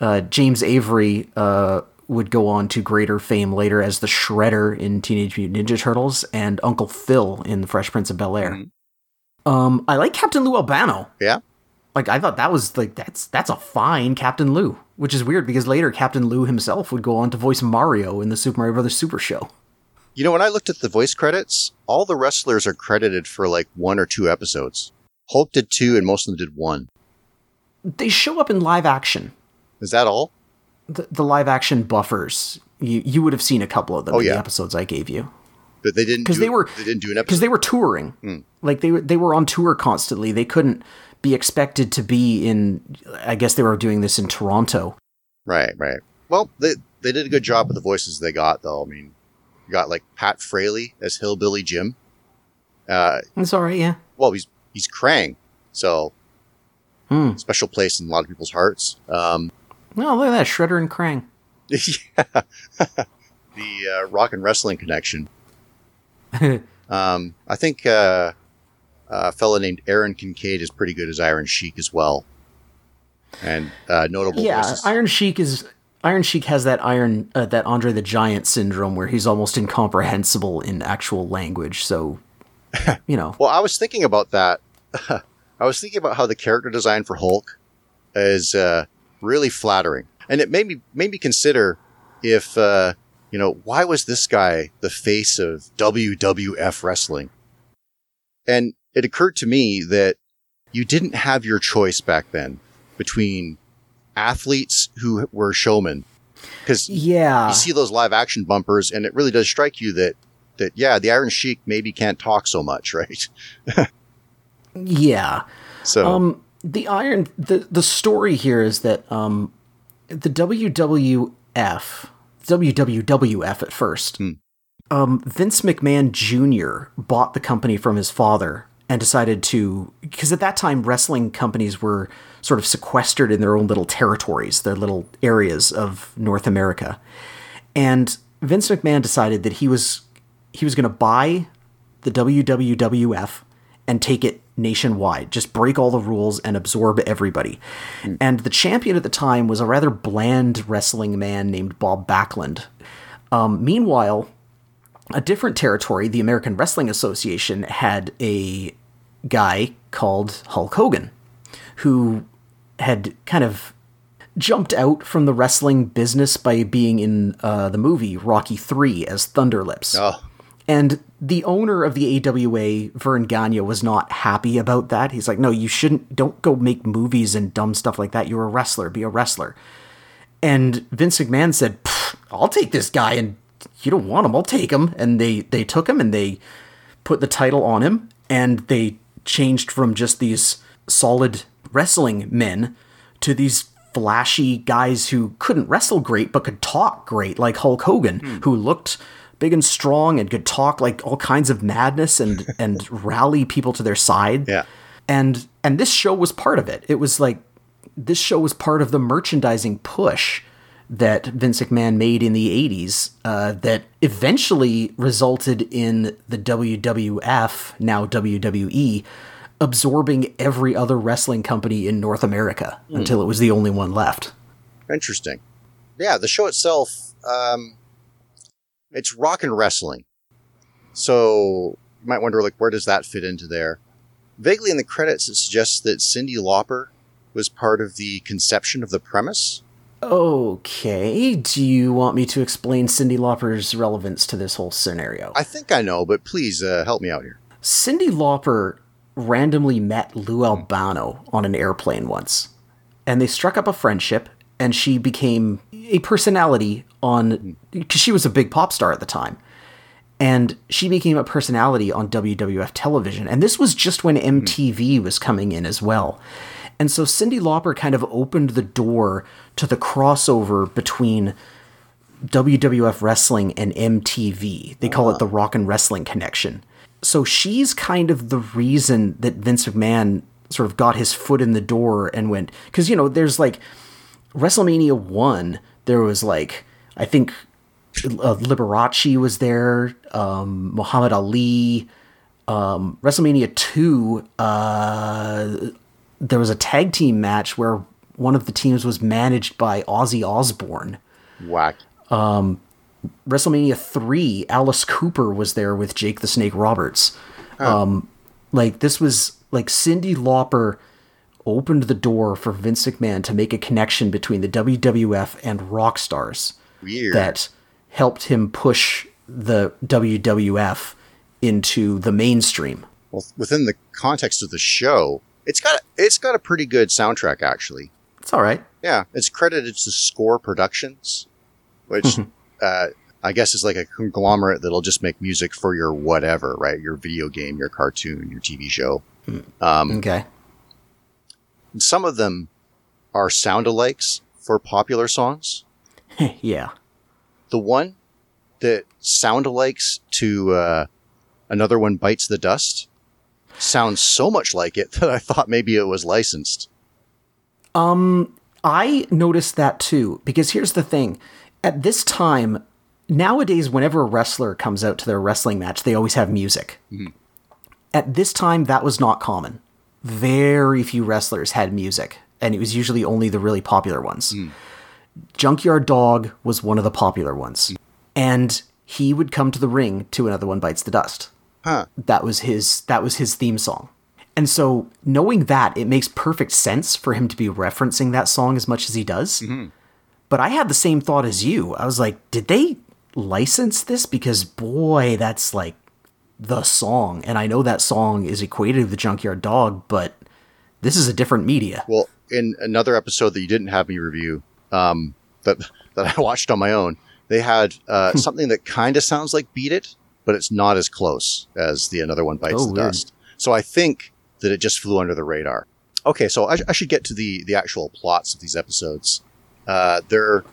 uh, james avery uh would go on to greater fame later as the shredder in teenage mutant ninja turtles and uncle phil in the fresh prince of bel air um i like captain lou albano Yeah. like I thought that was like that's that's a fine Captain Lou, which is weird because later Captain Lou himself would go on to voice Mario in the Super Mario Brothers Super Show. You know, when I looked at the voice credits, all the wrestlers are credited for like one or two episodes. Hulk did two, and most of them did one. They show up in live action. Is that all? The, the live action buffers. You you would have seen a couple of them Oh, in yeah. the episodes I gave you But they didn't 'Cause do they were- they didn't do an episode because they were touring. Like they were they were on tour constantly. They couldn't be expected to be in. I guess they were doing this in Toronto. right, right. Well, they they did a good job with the voices they got, though. I mean, you got like Pat Fraley as Hillbilly Jim. Uh, It's all right, yeah. well, he's he's Krang, so Hmm. special place in a lot of people's hearts. Um, Oh, look at that Shredder and Krang. yeah, the uh, rock and wrestling connection. Um, I think uh, a fella named Aron Kincaid is pretty good as Iron Sheik as well, and uh, notable. Yeah, voices. Iron Sheik is Iron Sheik has that Iron uh, that Andre the Giant syndrome where he's almost incomprehensible in actual language. So, you know, Well, I was thinking about that. I was thinking about how the character design for Hulk is uh, really flattering, and it made me made me consider if uh, you know why was this guy the face of WWF wrestling, and it occurred to me that you didn't have your choice back then between athletes who were showmen, because yeah, you see those live action bumpers, and it really does strike you that that yeah, the Iron Sheik maybe can't talk so much, right? yeah. So Um, the Iron the the story here is that um, the WWF WWWF at first. Um, Vince McMahon Jr. bought the company from his father and decided to because at that time wrestling companies were sort of sequestered in their own little territories, their little areas of North America. And Vince McMahon decided that he was he was going to buy the WWWF and take it nationwide, just break all the rules and absorb everybody. And the champion at the time was a rather bland wrestling man named Bob Backlund. Um, meanwhile, a different territory, the American Wrestling Association, had a guy called Hulk Hogan, who had kind of jumped out from the wrestling business by being in uh, the movie Rocky Three as Thunderlips. oh, And the owner of the AWA, Verne Gagne, was not happy about that. He's like, no, you shouldn't, don't go make movies and dumb stuff like that. You're a wrestler, be a wrestler. And Vince McMahon said, I'll take this guy, and you don't want him, I'll take him. And they, they took him and they put the title on him, and they changed from just these solid wrestling men to these flashy guys who couldn't wrestle great but could talk great, like Hulk Hogan, hmm. who looked big and strong and could talk like all kinds of madness and and rally people to their side. Yeah. And and this show was part of it. It was like this show was part of the merchandising push that Vince McMahon made in the 80s uh, that eventually resulted in the WWF, now WWE, absorbing every other wrestling company in North America until it was the only one left. interesting. Yeah, the show itself, um, it's rock and wrestling. So you might wonder, like, where does that fit into there? Vaguely in the credits, it suggests that Cyndi Lauper was part of the conception of the premise. Okay, do you want me to explain Cyndi Lauper's relevance to this whole scenario? I think I know, but please uh, help me out here. Cyndi Lauper randomly met Lou Albano on an airplane once, and they struck up a friendship, and she became a personality on because she was a big pop star at the time. And she became a personality on WWF television. And this was just when hmm. MTV was coming in as well. And so Cyndi Lauper kind of opened the door to the crossover between WWF wrestling and MTV. They call it the ah. Rock and Wrestling Connection. So she's kind of the reason that Vince McMahon sort of got his foot in the door and went because you know there's like WrestleMania one. There was like I think uh, Liberace was there, um, Muhammad Ali. Um, WrestleMania two. Uh, there was a tag team match where one of the teams was managed by Ozzy Osbourne. Whack. Um, WrestleMania 3, Alice Cooper was there with Jake the Snake Roberts. Um, like, this was like Cyndi Lauper opened the door for Vince McMahon to make a connection between the WWF and rock stars Weird. that helped him push the WWF into the mainstream. well, within the context of the show, it's got it's got a pretty good soundtrack actually. It's all right. Yeah, it's credited to Score Productions, which uh, I guess is like a conglomerate that'll just make music for your whatever, right? Your video game, your cartoon, your TV show. Um, Okay. Some of them are sound alikes for popular songs. yeah. The one that sound alikes to uh, another one bites the dust sounds so much like it that I thought maybe it was licensed. Um, I noticed that too, because here's the thing. At this time, nowadays, whenever a wrestler comes out to their wrestling match, they always have music. At this time, that was not common. Very few wrestlers had music, and it was usually only the really popular ones. Hmm. Junkyard Dog was one of the popular ones. And he would come to the ring to Another One Bites the Dust. Huh. That was his that was his theme song. And so knowing that, it makes perfect sense for him to be referencing that song as much as he does. Mm-hmm. But I had the same thought as you. I was like, did they license this? Because boy, that's like the song. And I know that song is equated with the Junkyard Dog, but this is a different media. Well, in another episode that you didn't have me review, um, that that I watched on my own, they had uh, something that kind of sounds like "Beat It," but it's not as close as the another one bites Oh, the weird. dust. So I think that it just flew under the radar. Okay, so I, I should get to the the actual plots of these episodes. Uh, they're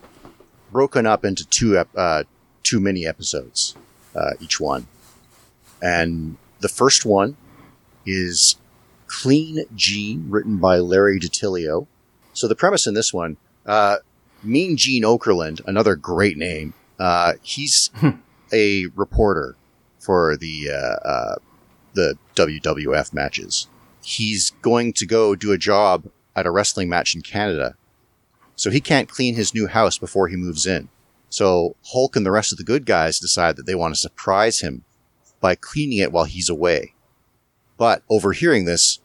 broken up into two ep- uh, two mini episodes, uh, each one, and the first one is Clean Gene, written by Larry DiTilio. So the premise in this one, uh, Mean Gene Okerlund, another great name. Uh, he's a reporter for the uh, uh, the WWF matches. He's going to go do a job at a wrestling match in Canada, so he can't clean his new house before he moves in. So Hulk and the rest of the good guys decide that they want to surprise him by cleaning it while he's away. But overhearing this,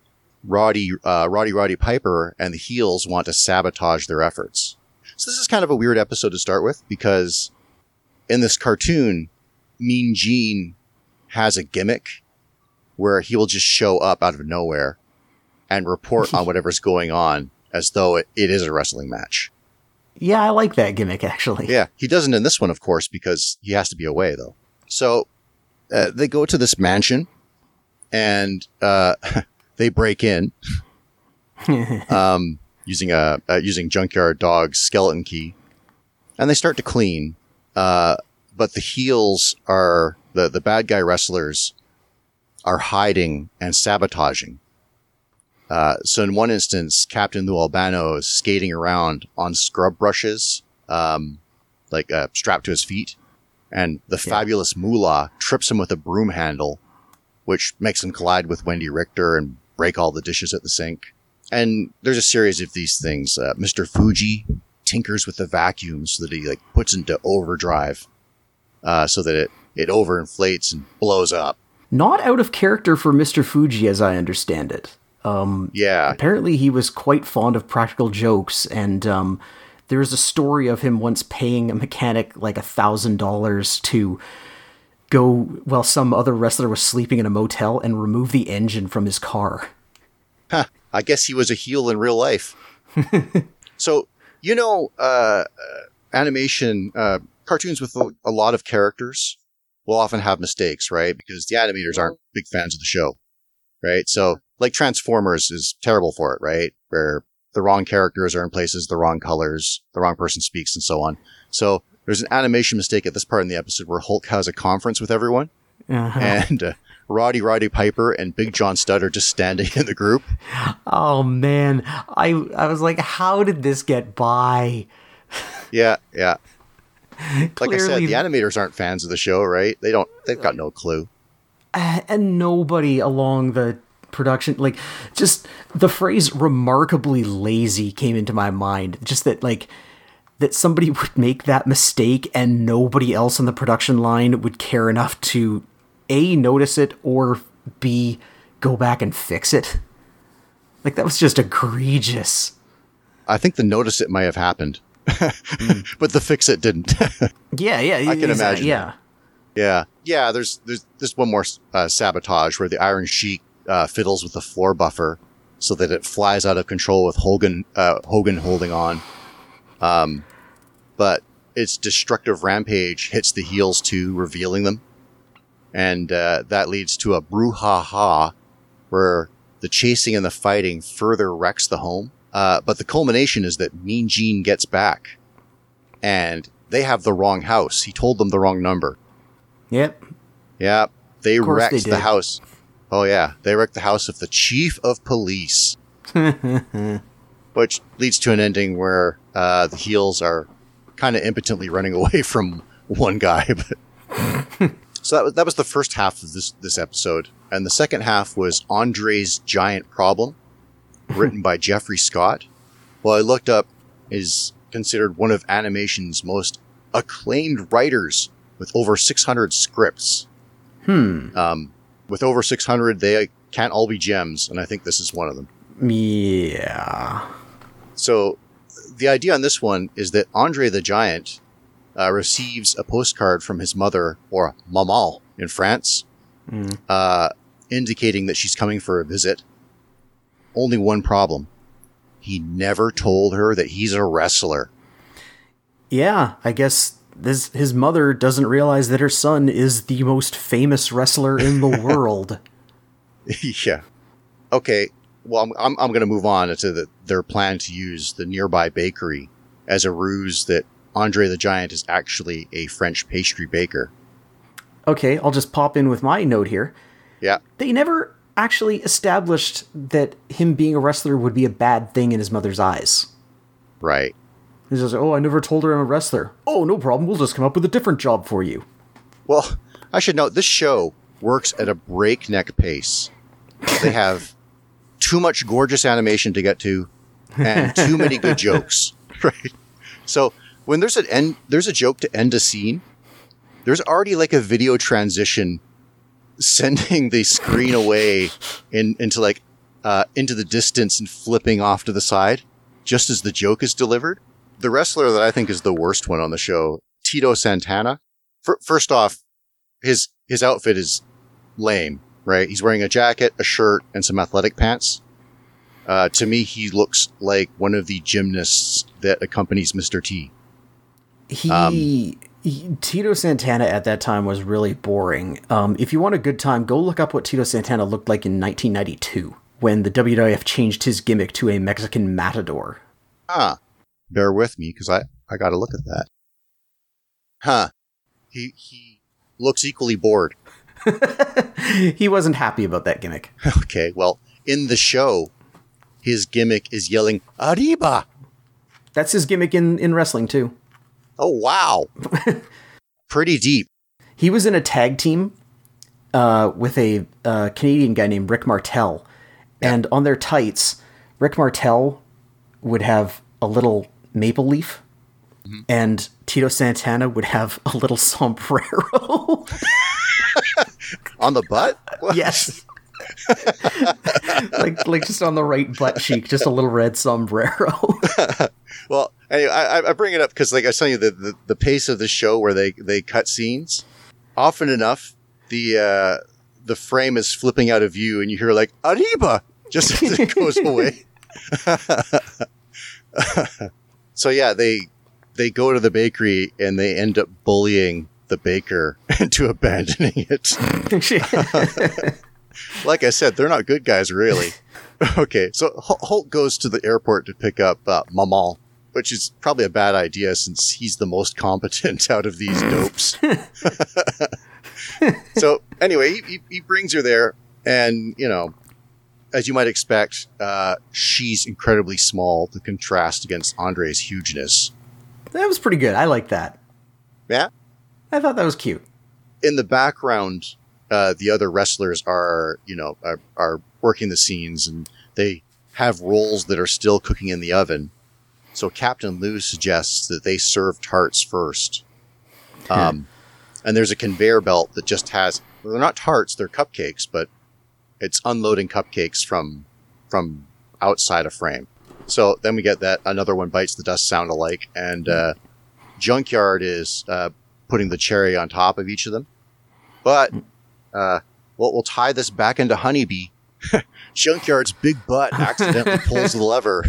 Roddy, uh, Roddy Roddy Piper and the heels want to sabotage their efforts. So this is kind of a weird episode to start with because in this cartoon, Mean Gene has a gimmick where he will just show up out of nowhere and report on whatever's going on as though it, it is a wrestling match. Yeah, I like that gimmick actually. Yeah, he doesn't in this one, of course, because he has to be away though. So uh, they go to this mansion and uh, they break in um, using a uh, using junkyard dog's skeleton key, and they start to clean. Uh, but the heels are the the bad guy wrestlers are hiding and sabotaging. Uh, so in one instance, Captain Lou Albano is skating around on scrub brushes, um, like uh, strapped to his feet, and the fabulous Moolah trips him with a broom handle, which makes him collide with Wendi Richter and break all the dishes at the sink. And there's a series of these things. Uh, Mr. Fuji tinkers with the vacuum so that he like puts into overdrive, uh, so that it it overinflates and blows up. Not out of character for Mr. Fuji as I understand it. Um Yeah, apparently he was quite fond of practical jokes and um, there's a story of him once paying a mechanic like a thousand dollars to go while some other wrestler was sleeping in a motel and remove the engine from his car I guess he was a heel in real life. so, you know, uh, uh, animation, uh, cartoons with a lot of characters will often have mistakes, right? Because the animators aren't big fans of the show, right? So, like Transformers is terrible for it, right? Where the wrong characters are in places, the wrong colors, the wrong person speaks, and so on. So, there's an animation mistake at this part in the episode where Hulk has a conference with everyone, and uh, Roddy Roddy Piper and Big John Studd are just standing in the group. oh man i i was like how did this get by Yeah, yeah. Like I said, the animators aren't fans of the show, right? They don't. They've got no clue. and nobody along the production like just the phrase remarkably lazy came into my mind. Just that like that somebody would make that mistake and nobody else on the production line would care enough to a notice it or b go back and fix it. Like that was just egregious. I think the notice it may have happened, but the fix it didn't. yeah yeah I can imagine yeah. yeah, yeah. There's there's there's one more uh, sabotage where the Iron Sheik uh, fiddles with the floor buffer so that it flies out of control with Hogan uh, Hogan holding on. Um, but its destructive rampage hits the heels too, revealing them, and uh, that leads to a brouhaha where the chasing and the fighting further wrecks the home. Uh, but the culmination is that Mean Gene gets back, and they have the wrong house. He told them the wrong number. yep Yep. they wrecked they the house. Oh yeah, they wrecked the house of the chief of police. which leads to an ending where uh, the heels are kind of impotently running away from one guy. But so that was, that was the first half of this this episode, and the second half was Andre's giant problem, written by Jeffrey Scott. Well, I looked up is considered one of animation's most acclaimed writers with over 600 scripts. Hmm. Um, with over 600, they can't all be gems, and I think this is one of them. Yeah. So the idea on this one is that Andre the Giant uh, receives a postcard from his mother, or maman in France, Mm. uh, indicating that she's coming for a visit. Only one problem. He never told her that he's a wrestler. Yeah, I guess this his mother doesn't realize that her son is the most famous wrestler in the world. yeah. Okay. Well, I'm, I'm, I'm going to move on to the, their plan to use the nearby bakery as a ruse that Andre the Giant is actually a French pastry baker. Okay, I'll just pop in with my note here. Yeah. They never actually established that him being a wrestler would be a bad thing in his mother's eyes. Right. Just like, oh, I never told her I'm a wrestler. Oh, no problem. We'll just come up with a different job for you. Well, I should note this show works at a breakneck pace. They have too much gorgeous animation to get to and too many good jokes. Right. So when there's an end there's a joke to end a scene, there's already like a video transition sending the screen away in into like uh, into the distance and flipping off to the side just as the joke is delivered. The wrestler that I think is the worst one on the show, Tito Santana. Fir- first off, his his outfit is lame, right? He's wearing a jacket, a shirt, and some athletic pants. Uh, to me, he looks like one of the gymnasts that accompanies Mr. T. He, Um, he- Tito Santana at that time was really boring. Um, if you want a good time, go look up what Tito Santana looked like in 1992 when the WWF changed his gimmick to a Mexican matador. Ah, bear with me because I I got to look at that. Huh? He he looks equally bored. he wasn't happy about that gimmick. Okay, well, in the show, his gimmick is yelling "Arriba!" That's his gimmick in, in wrestling too. Oh wow, pretty deep. He was in a tag team uh, with a uh, Canadian guy named Rick Martel, and on their tights, Rick Martel would have a little maple leaf, and Tito Santana would have a little sombrero. On the butt? What? yes. like like just on the right butt cheek, just a little red sombrero. Well, anyway, I, I bring it up because, like I was telling you, the, the, the pace of the show where they, they cut scenes, often enough, the uh, the frame is flipping out of view, and you hear like "Arriba" just as it goes away. So yeah, they they go to the bakery and they end up bullying the baker into abandoning it. like I said, they're not good guys, really. okay, so Hulk goes to the airport to pick up uh, Maman, which is probably a bad idea since he's the most competent out of these dopes. so anyway, he, he, he brings her there, and you know, as you might expect, uh, she's incredibly small to contrast against Andre's hugeness. that was pretty good. I like that. Yeah. I thought that was cute. in the background, uh, the other wrestlers are, you know, are, are working the scenes and they have rolls that are still cooking in the oven. So Captain Lou suggests that they serve tarts first. Um, and there's a conveyor belt that just has, well, they're not tarts, they're cupcakes, but it's unloading cupcakes from, from outside a frame. So then we get that another one bites the dust sound alike and, uh, Junkyard is, uh, putting the cherry on top of each of them. But uh, we'll, we'll tie this back into Honeybee. Junkyard's big butt accidentally pulls the lever.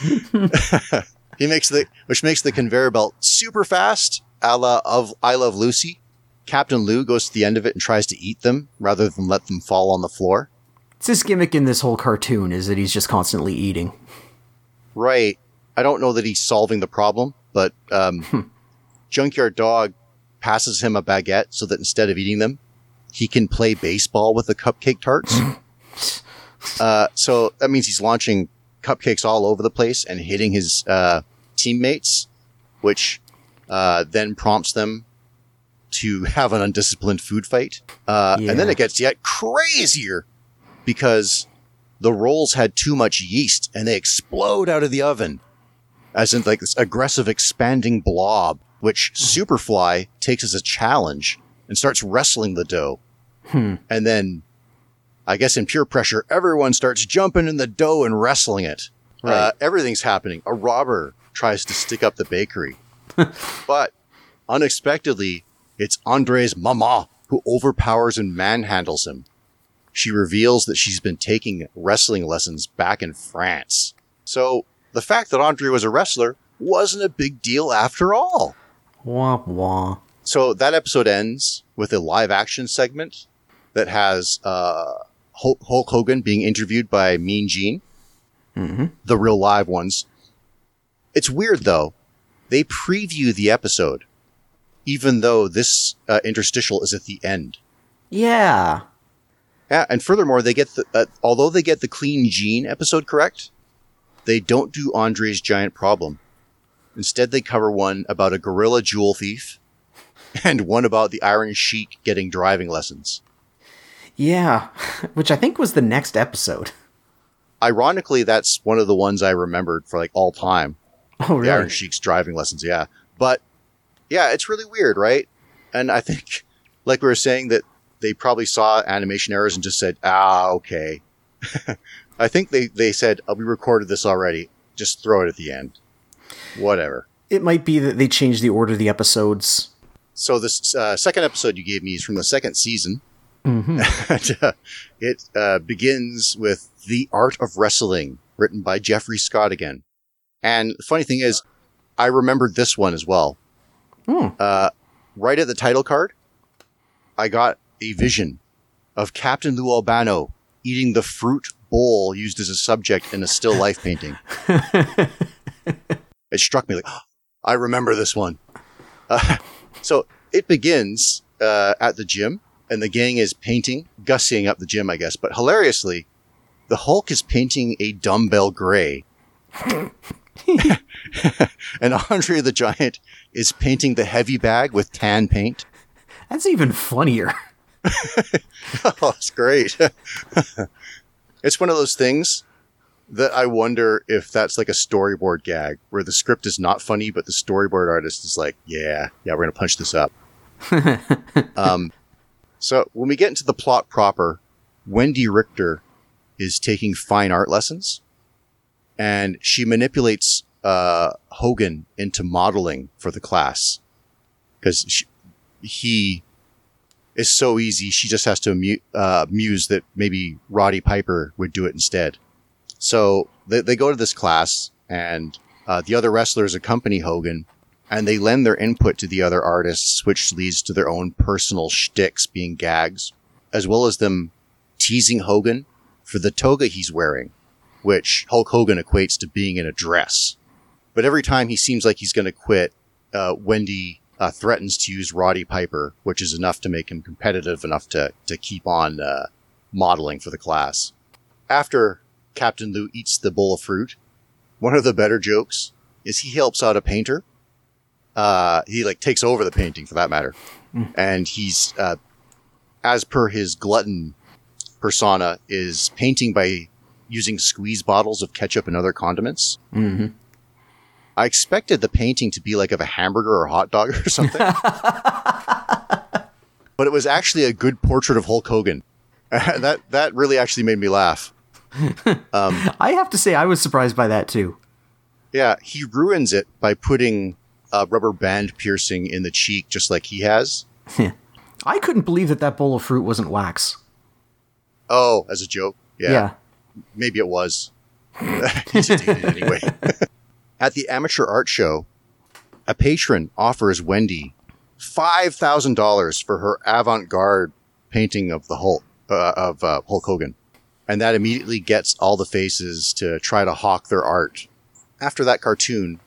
he makes the which makes the conveyor belt super fast, a la of I Love Lucy. Captain Lou goes to the end of it and tries to eat them rather than let them fall on the floor. It's his gimmick in this whole cartoon is that he's just constantly eating. Right. I don't know that he's solving the problem, but um, Junkyard Dog passes him a baguette so that instead of eating them, he can play baseball with the cupcake tarts. uh, so that means he's launching cupcakes all over the place and hitting his uh, teammates, which uh, then prompts them to have an undisciplined food fight. Uh, And then it gets yet crazier because the rolls had too much yeast and they explode out of the oven as in like this aggressive expanding blob, which Superfly takes as a challenge and starts wrestling the dough. Hmm. And then, I guess in pure pressure, everyone starts jumping in the dough and wrestling it. Uh, everything's happening. A robber tries to stick up the bakery. but unexpectedly, it's Andre's mama who overpowers and manhandles him. She reveals that she's been taking wrestling lessons back in France. So the fact that Andre was a wrestler wasn't a big deal after all. Wah wah. So that episode ends with a live action segment that has uh, Hulk Hogan being interviewed by Mean Gene, hmm the real live ones. It's weird though. They preview the episode, even though this uh, interstitial is at the end. Yeah. Yeah, and furthermore, they get the uh, although they get the Clean Gene episode correct, they don't do Andre's giant problem. Instead, they cover one about a gorilla jewel thief, and one about the Iron Sheik getting driving lessons. Yeah. Which I think was the next episode. Ironically, that's one of the ones I remembered for like all time. Oh, really? The Iron? Sheik's driving lessons, yeah. But yeah, it's really weird, right? And I think, like we were saying, that they probably saw animation errors and just said, ah, okay. I think they, they said, oh, we recorded this already. Just throw it at the end. Whatever. It might be that they changed the order of the episodes. So this uh, second episode you gave me is from the second season. hmm and, uh, it uh, begins with The Art of Wrestling, written by Jeffrey Scott again. And the funny thing is, I remembered this one as well. Hmm. Uh, right at the title card, I got a vision of Captain Lou Albano eating the fruit bowl used as a subject in a still life painting. it struck me like, I remember this one. Uh, so it begins uh, at the gym, and the gang is painting, gussying up the gym, I guess. But hilariously, the Hulk is painting a dumbbell gray. and Andre the Giant is painting the heavy bag with tan paint. That's even funnier. oh, it's great. it's one of those things that I wonder if that's like a storyboard gag where the script is not funny, but the storyboard artist is like, yeah, yeah, we're going to punch this up. um, so when we get into the plot proper, Wendi Richter is taking fine art lessons and she manipulates uh, Hogan into modeling for the class because he is so easy. She just has to amu- uh, muse that maybe Roddy Piper would do it instead. So they, they go to this class, and uh, the other wrestlers accompany Hogan, and they lend their input to the other artists, which leads to their own personal shticks being gags, as well as them teasing Hogan for the toga he's wearing, which Hulk Hogan equates to being in a dress. But every time he seems like he's going to quit, uh, Wendi uh, threatens to use Roddy Piper, which is enough to make him competitive enough to, to keep on uh, modeling for the class. After Captain Lou eats the bowl of fruit, one of the better jokes is he helps out a painter. Uh, he like takes over the painting for that matter. And he's, uh, as per his glutton persona, is painting by using squeeze bottles of ketchup and other condiments. hmm I expected the painting to be like of a hamburger or a hot dog or something. but it was actually a good portrait of Hulk Hogan. that that really actually made me laugh. Um, I have to say, I was surprised by that too. yeah, he ruins it by putting a rubber band piercing in the cheek, just like he has. I couldn't believe that that bowl of fruit wasn't wax. Oh, as a joke. Yeah, yeah. Maybe it was. he just anyway. At the amateur art show, a patron offers Wendi five thousand dollars for her avant-garde painting of the Hulk uh, of uh, Hulk Hogan, and that immediately gets all the faces to try to hawk their art. After that cartoon,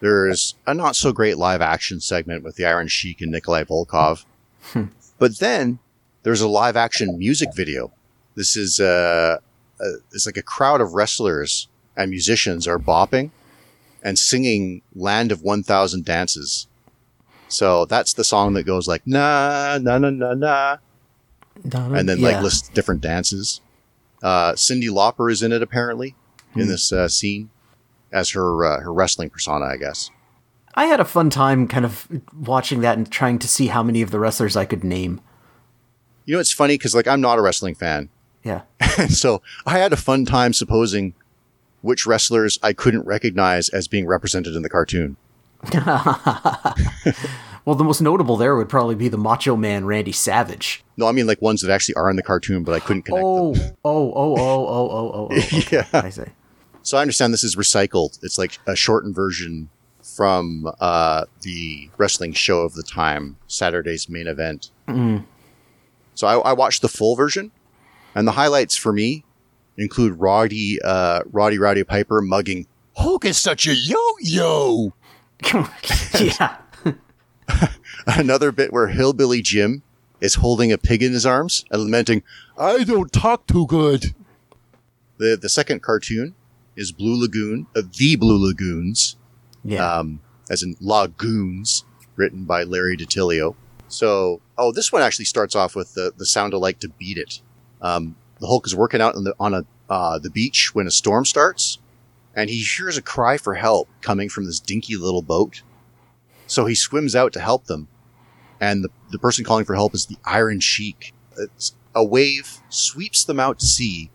there's a not so great live action segment with the Iron Sheik and Nikolai Volkov, but then there's a live action music video. This is uh, uh, it's like a crowd of wrestlers and musicians are bopping and singing Land of 1000 Dances. So that's the song that goes like na na na na na and then Yeah. like lists different dances. Uh, Cyndi Lauper is in it apparently in this uh, scene as her uh, her wrestling persona, I guess. I had a fun time kind of watching that and trying to see how many of the wrestlers I could name. You know, it's funny because like I'm not a wrestling fan, Yeah. and so I had a fun time supposing which wrestlers I couldn't recognize as being represented in the cartoon. Well, the most notable there would probably be the Macho Man Randy Savage. No, I mean like ones that actually are in the cartoon, but I couldn't connect Oh, them. oh, oh, oh, oh, oh, oh, oh. Okay. Yeah. I see. So I understand this is recycled. It's like a shortened version from uh, the wrestling show of the time, Saturday's main event. So I, I watched the full version, and the highlights for me include Roddy, uh, Roddy Roddy Piper mugging Hulk is such a yo-yo. yeah. Another bit where Hillbilly Jim is holding a pig in his arms and lamenting, "I don't talk too good." The the second cartoon is Blue Lagoon, uh, the Blue Lagoons, Yeah. um, as in Lagoons, written by Larry DiTilio. So, oh, this one actually starts off with the, the sound alike to beat it. Um, the Hulk is working out on the, on a, uh, the beach when a storm starts, and he hears a cry for help coming from this dinky little boat. So he swims out to help them, and the, the person calling for help is the Iron Sheik. It's, a wave sweeps them out to sea,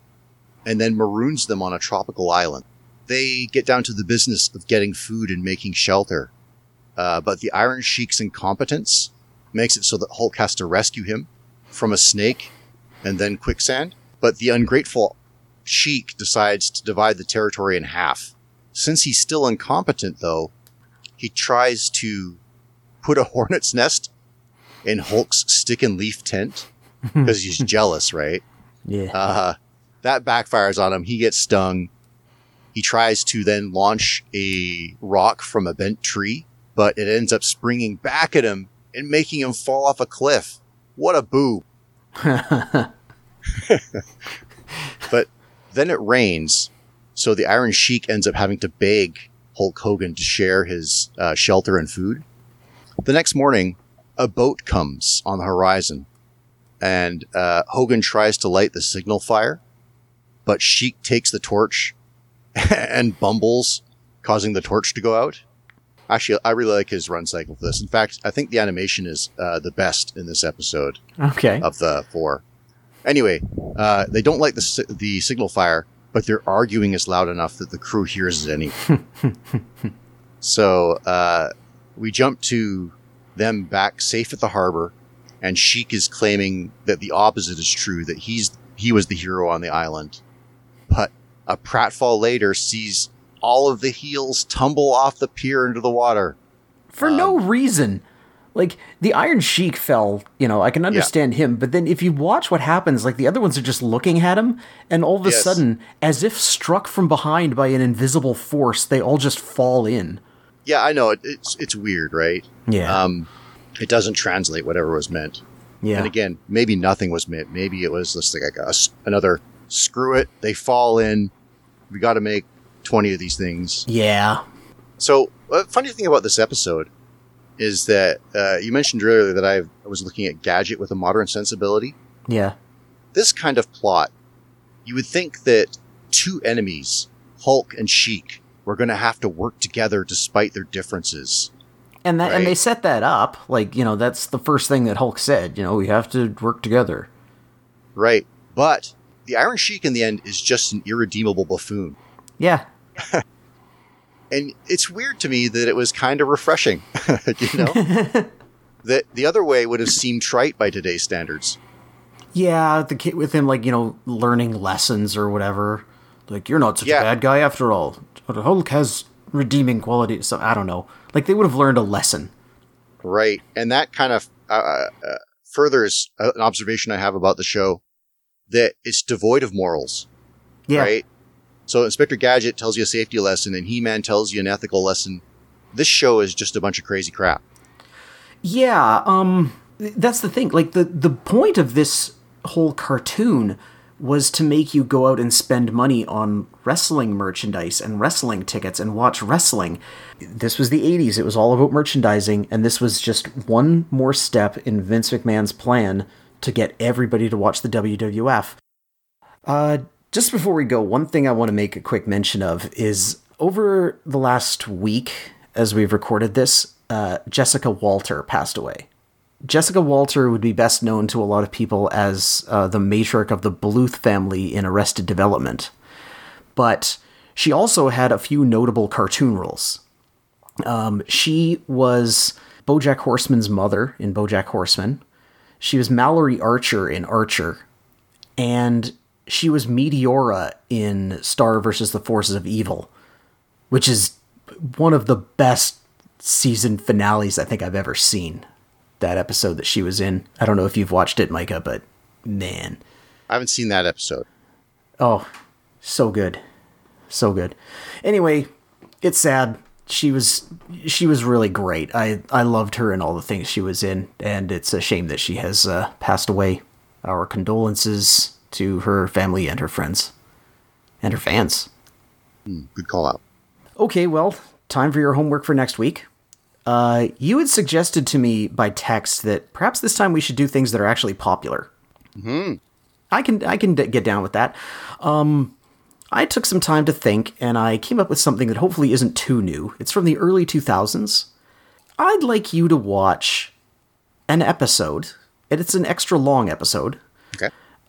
and then maroons them on a tropical island they get down to the business of getting food and making shelter. Uh, but the Iron Sheik's incompetence makes it so that Hulk has to rescue him from a snake and then quicksand. But the ungrateful Sheik decides to divide the territory in half. Since he's still incompetent, though, he tries to put a hornet's nest in Hulk's stick and leaf tent because he's jealous, right? yeah. Uh, that backfires on him. He gets stung. He tries to then launch a rock from a bent tree, but it ends up springing back at him and making him fall off a cliff. What a boo. But then it rains, so the Iron Sheik ends up having to beg Hulk Hogan to share his uh, shelter and food. The next morning, a boat comes on the horizon and uh, Hogan tries to light the signal fire, but Sheik takes the torch and bumbles, causing the torch to go out. Actually, I really like his run cycle for this. In fact, I think the animation is uh, the best in this episode okay. of the four. Anyway, uh, they don't like the si- the signal fire, but they're arguing is loud enough that the crew hears it anyway. so uh, we jump to them back safe at the harbor, and Sheik is claiming that the opposite is true that he's he was the hero on the island. But a pratfall later sees all of the heels tumble off the pier into the water. For no reason. Like the Iron Sheik fell, you know, I can understand him, but then if you watch what happens, like the other ones are just looking at him, and all of a Yes. sudden, as if struck from behind by an invisible force, they all just fall in. Yeah, I know it, it's it's weird, right? Yeah. Um, it doesn't translate whatever was meant. yeah. And again, maybe nothing was meant. Maybe it was just like a, another screw it. They fall in. We got to make 20 of these things. yeah. So, a funny thing about this episode is that uh, you mentioned earlier that I was looking at Gadget with a modern sensibility. Yeah. This kind of plot, you would think that two enemies, Hulk and Sheik, were going to have to work together despite their differences. And that and they set that up, like, you know, that's the first thing that Hulk said, you know, we have to work together. Right. But the Iron Sheik in the end is just an irredeemable buffoon. Yeah. and it's weird to me that it was kind of refreshing, you know, that the other way would have seemed trite by today's standards. Yeah, the kid with him like, you know, learning lessons or whatever. Like you're not such Yeah. a bad guy after all. Hulk has redeeming qualities. So I don't know. Like they would have learned a lesson. Right. And that kind of uh, uh, furthers uh, an observation I have about the show that it's devoid of morals, Yeah. right? So Inspector Gadget tells you a safety lesson and He-Man tells you an ethical lesson. This show is just a bunch of crazy crap. Yeah, um that's the thing. Like the the point of this whole cartoon was to make you go out and spend money on wrestling merchandise and wrestling tickets and watch wrestling. This was the 80s. It was all about merchandising, and this was just one more step in Vince McMahon's plan to get everybody to watch the WWF. Uh, just before we go, one thing I want to make a quick mention of is over the last week, as we've recorded this, uh, Jessica Walter passed away. Jessica Walter would be best known to a lot of people as uh, the matriarch of the Bluth family in Arrested Development. But she also had a few notable cartoon roles. Um, she was Bojack Horseman's mother in Bojack Horseman. She was Mallory Archer in Archer. And she was Meteora in Star versus the Forces of Evil, which is one of the best season finales I think I've ever seen that episode that she was in. I don't know if you've watched it, Micah, but man. I haven't seen that episode. Oh, so good. So good. Anyway, it's sad. She was she was really great. I I loved her and all the things she was in, and it's a shame that she has uh, passed away. Our condolences to her family and her friends and her fans. Hmm, good call out. Okay, well, time for your homework for next week. Uh, you had suggested to me by text that perhaps this time we should do things that are actually popular. Hmm. I can I can d- get down with that. Um, I took some time to think, and I came up with something that hopefully isn't too new. It's from the early 2000s. I'd like you to watch an episode, and it's an extra long episode, Okay.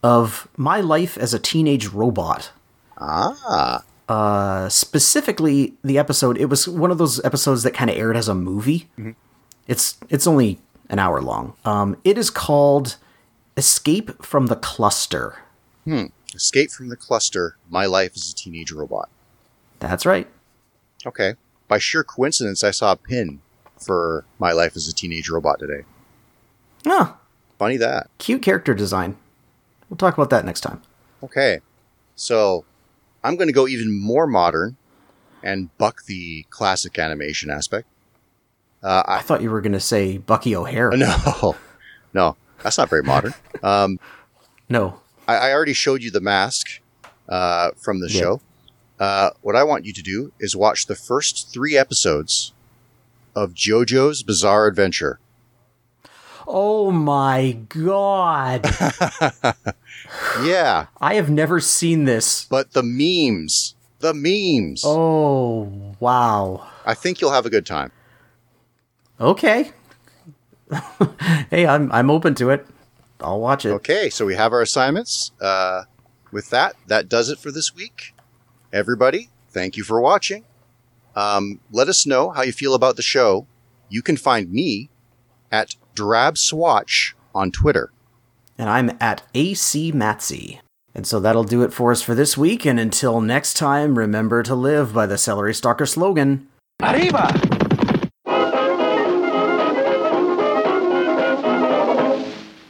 Of My Life as a Teenage Robot. Ah. Uh, specifically, the episode, it was one of those episodes that kind of aired as a movie. It's it's only an hour long. Um, it is called Escape from the Cluster. Escape from the cluster. My life as a teenage robot. That's right. Okay. By sheer coincidence, I saw a pin for my life as a teenage robot today. Ah, Funny that. cute character design. We'll talk about that next time. Okay. So I'm going to go even more modern and buck the classic animation aspect. Uh, I I, thought you were going to say Bucky O'Hare. no, no, that's not very modern. Um, No. I, I already showed you the mask uh, from the Yeah. show. Uh, what I want you to do is watch the first three episodes of JoJo's Bizarre Adventure. Oh my god. Yeah, I have never seen this. but the memes, the memes. Oh, wow. I think you'll have a good time. Okay. hey, I'm I'm open to it. I'll watch it. Okay, so we have our assignments. Uh, with that, that does it for this week. Everybody, thank you for watching. Um, let us know how you feel about the show. You can find me at Drab Swatch on Twitter. And I'm at AC Matsy. And so that'll do it for us for this week. And until next time, remember to live by the Celery Stalker slogan. Arriba!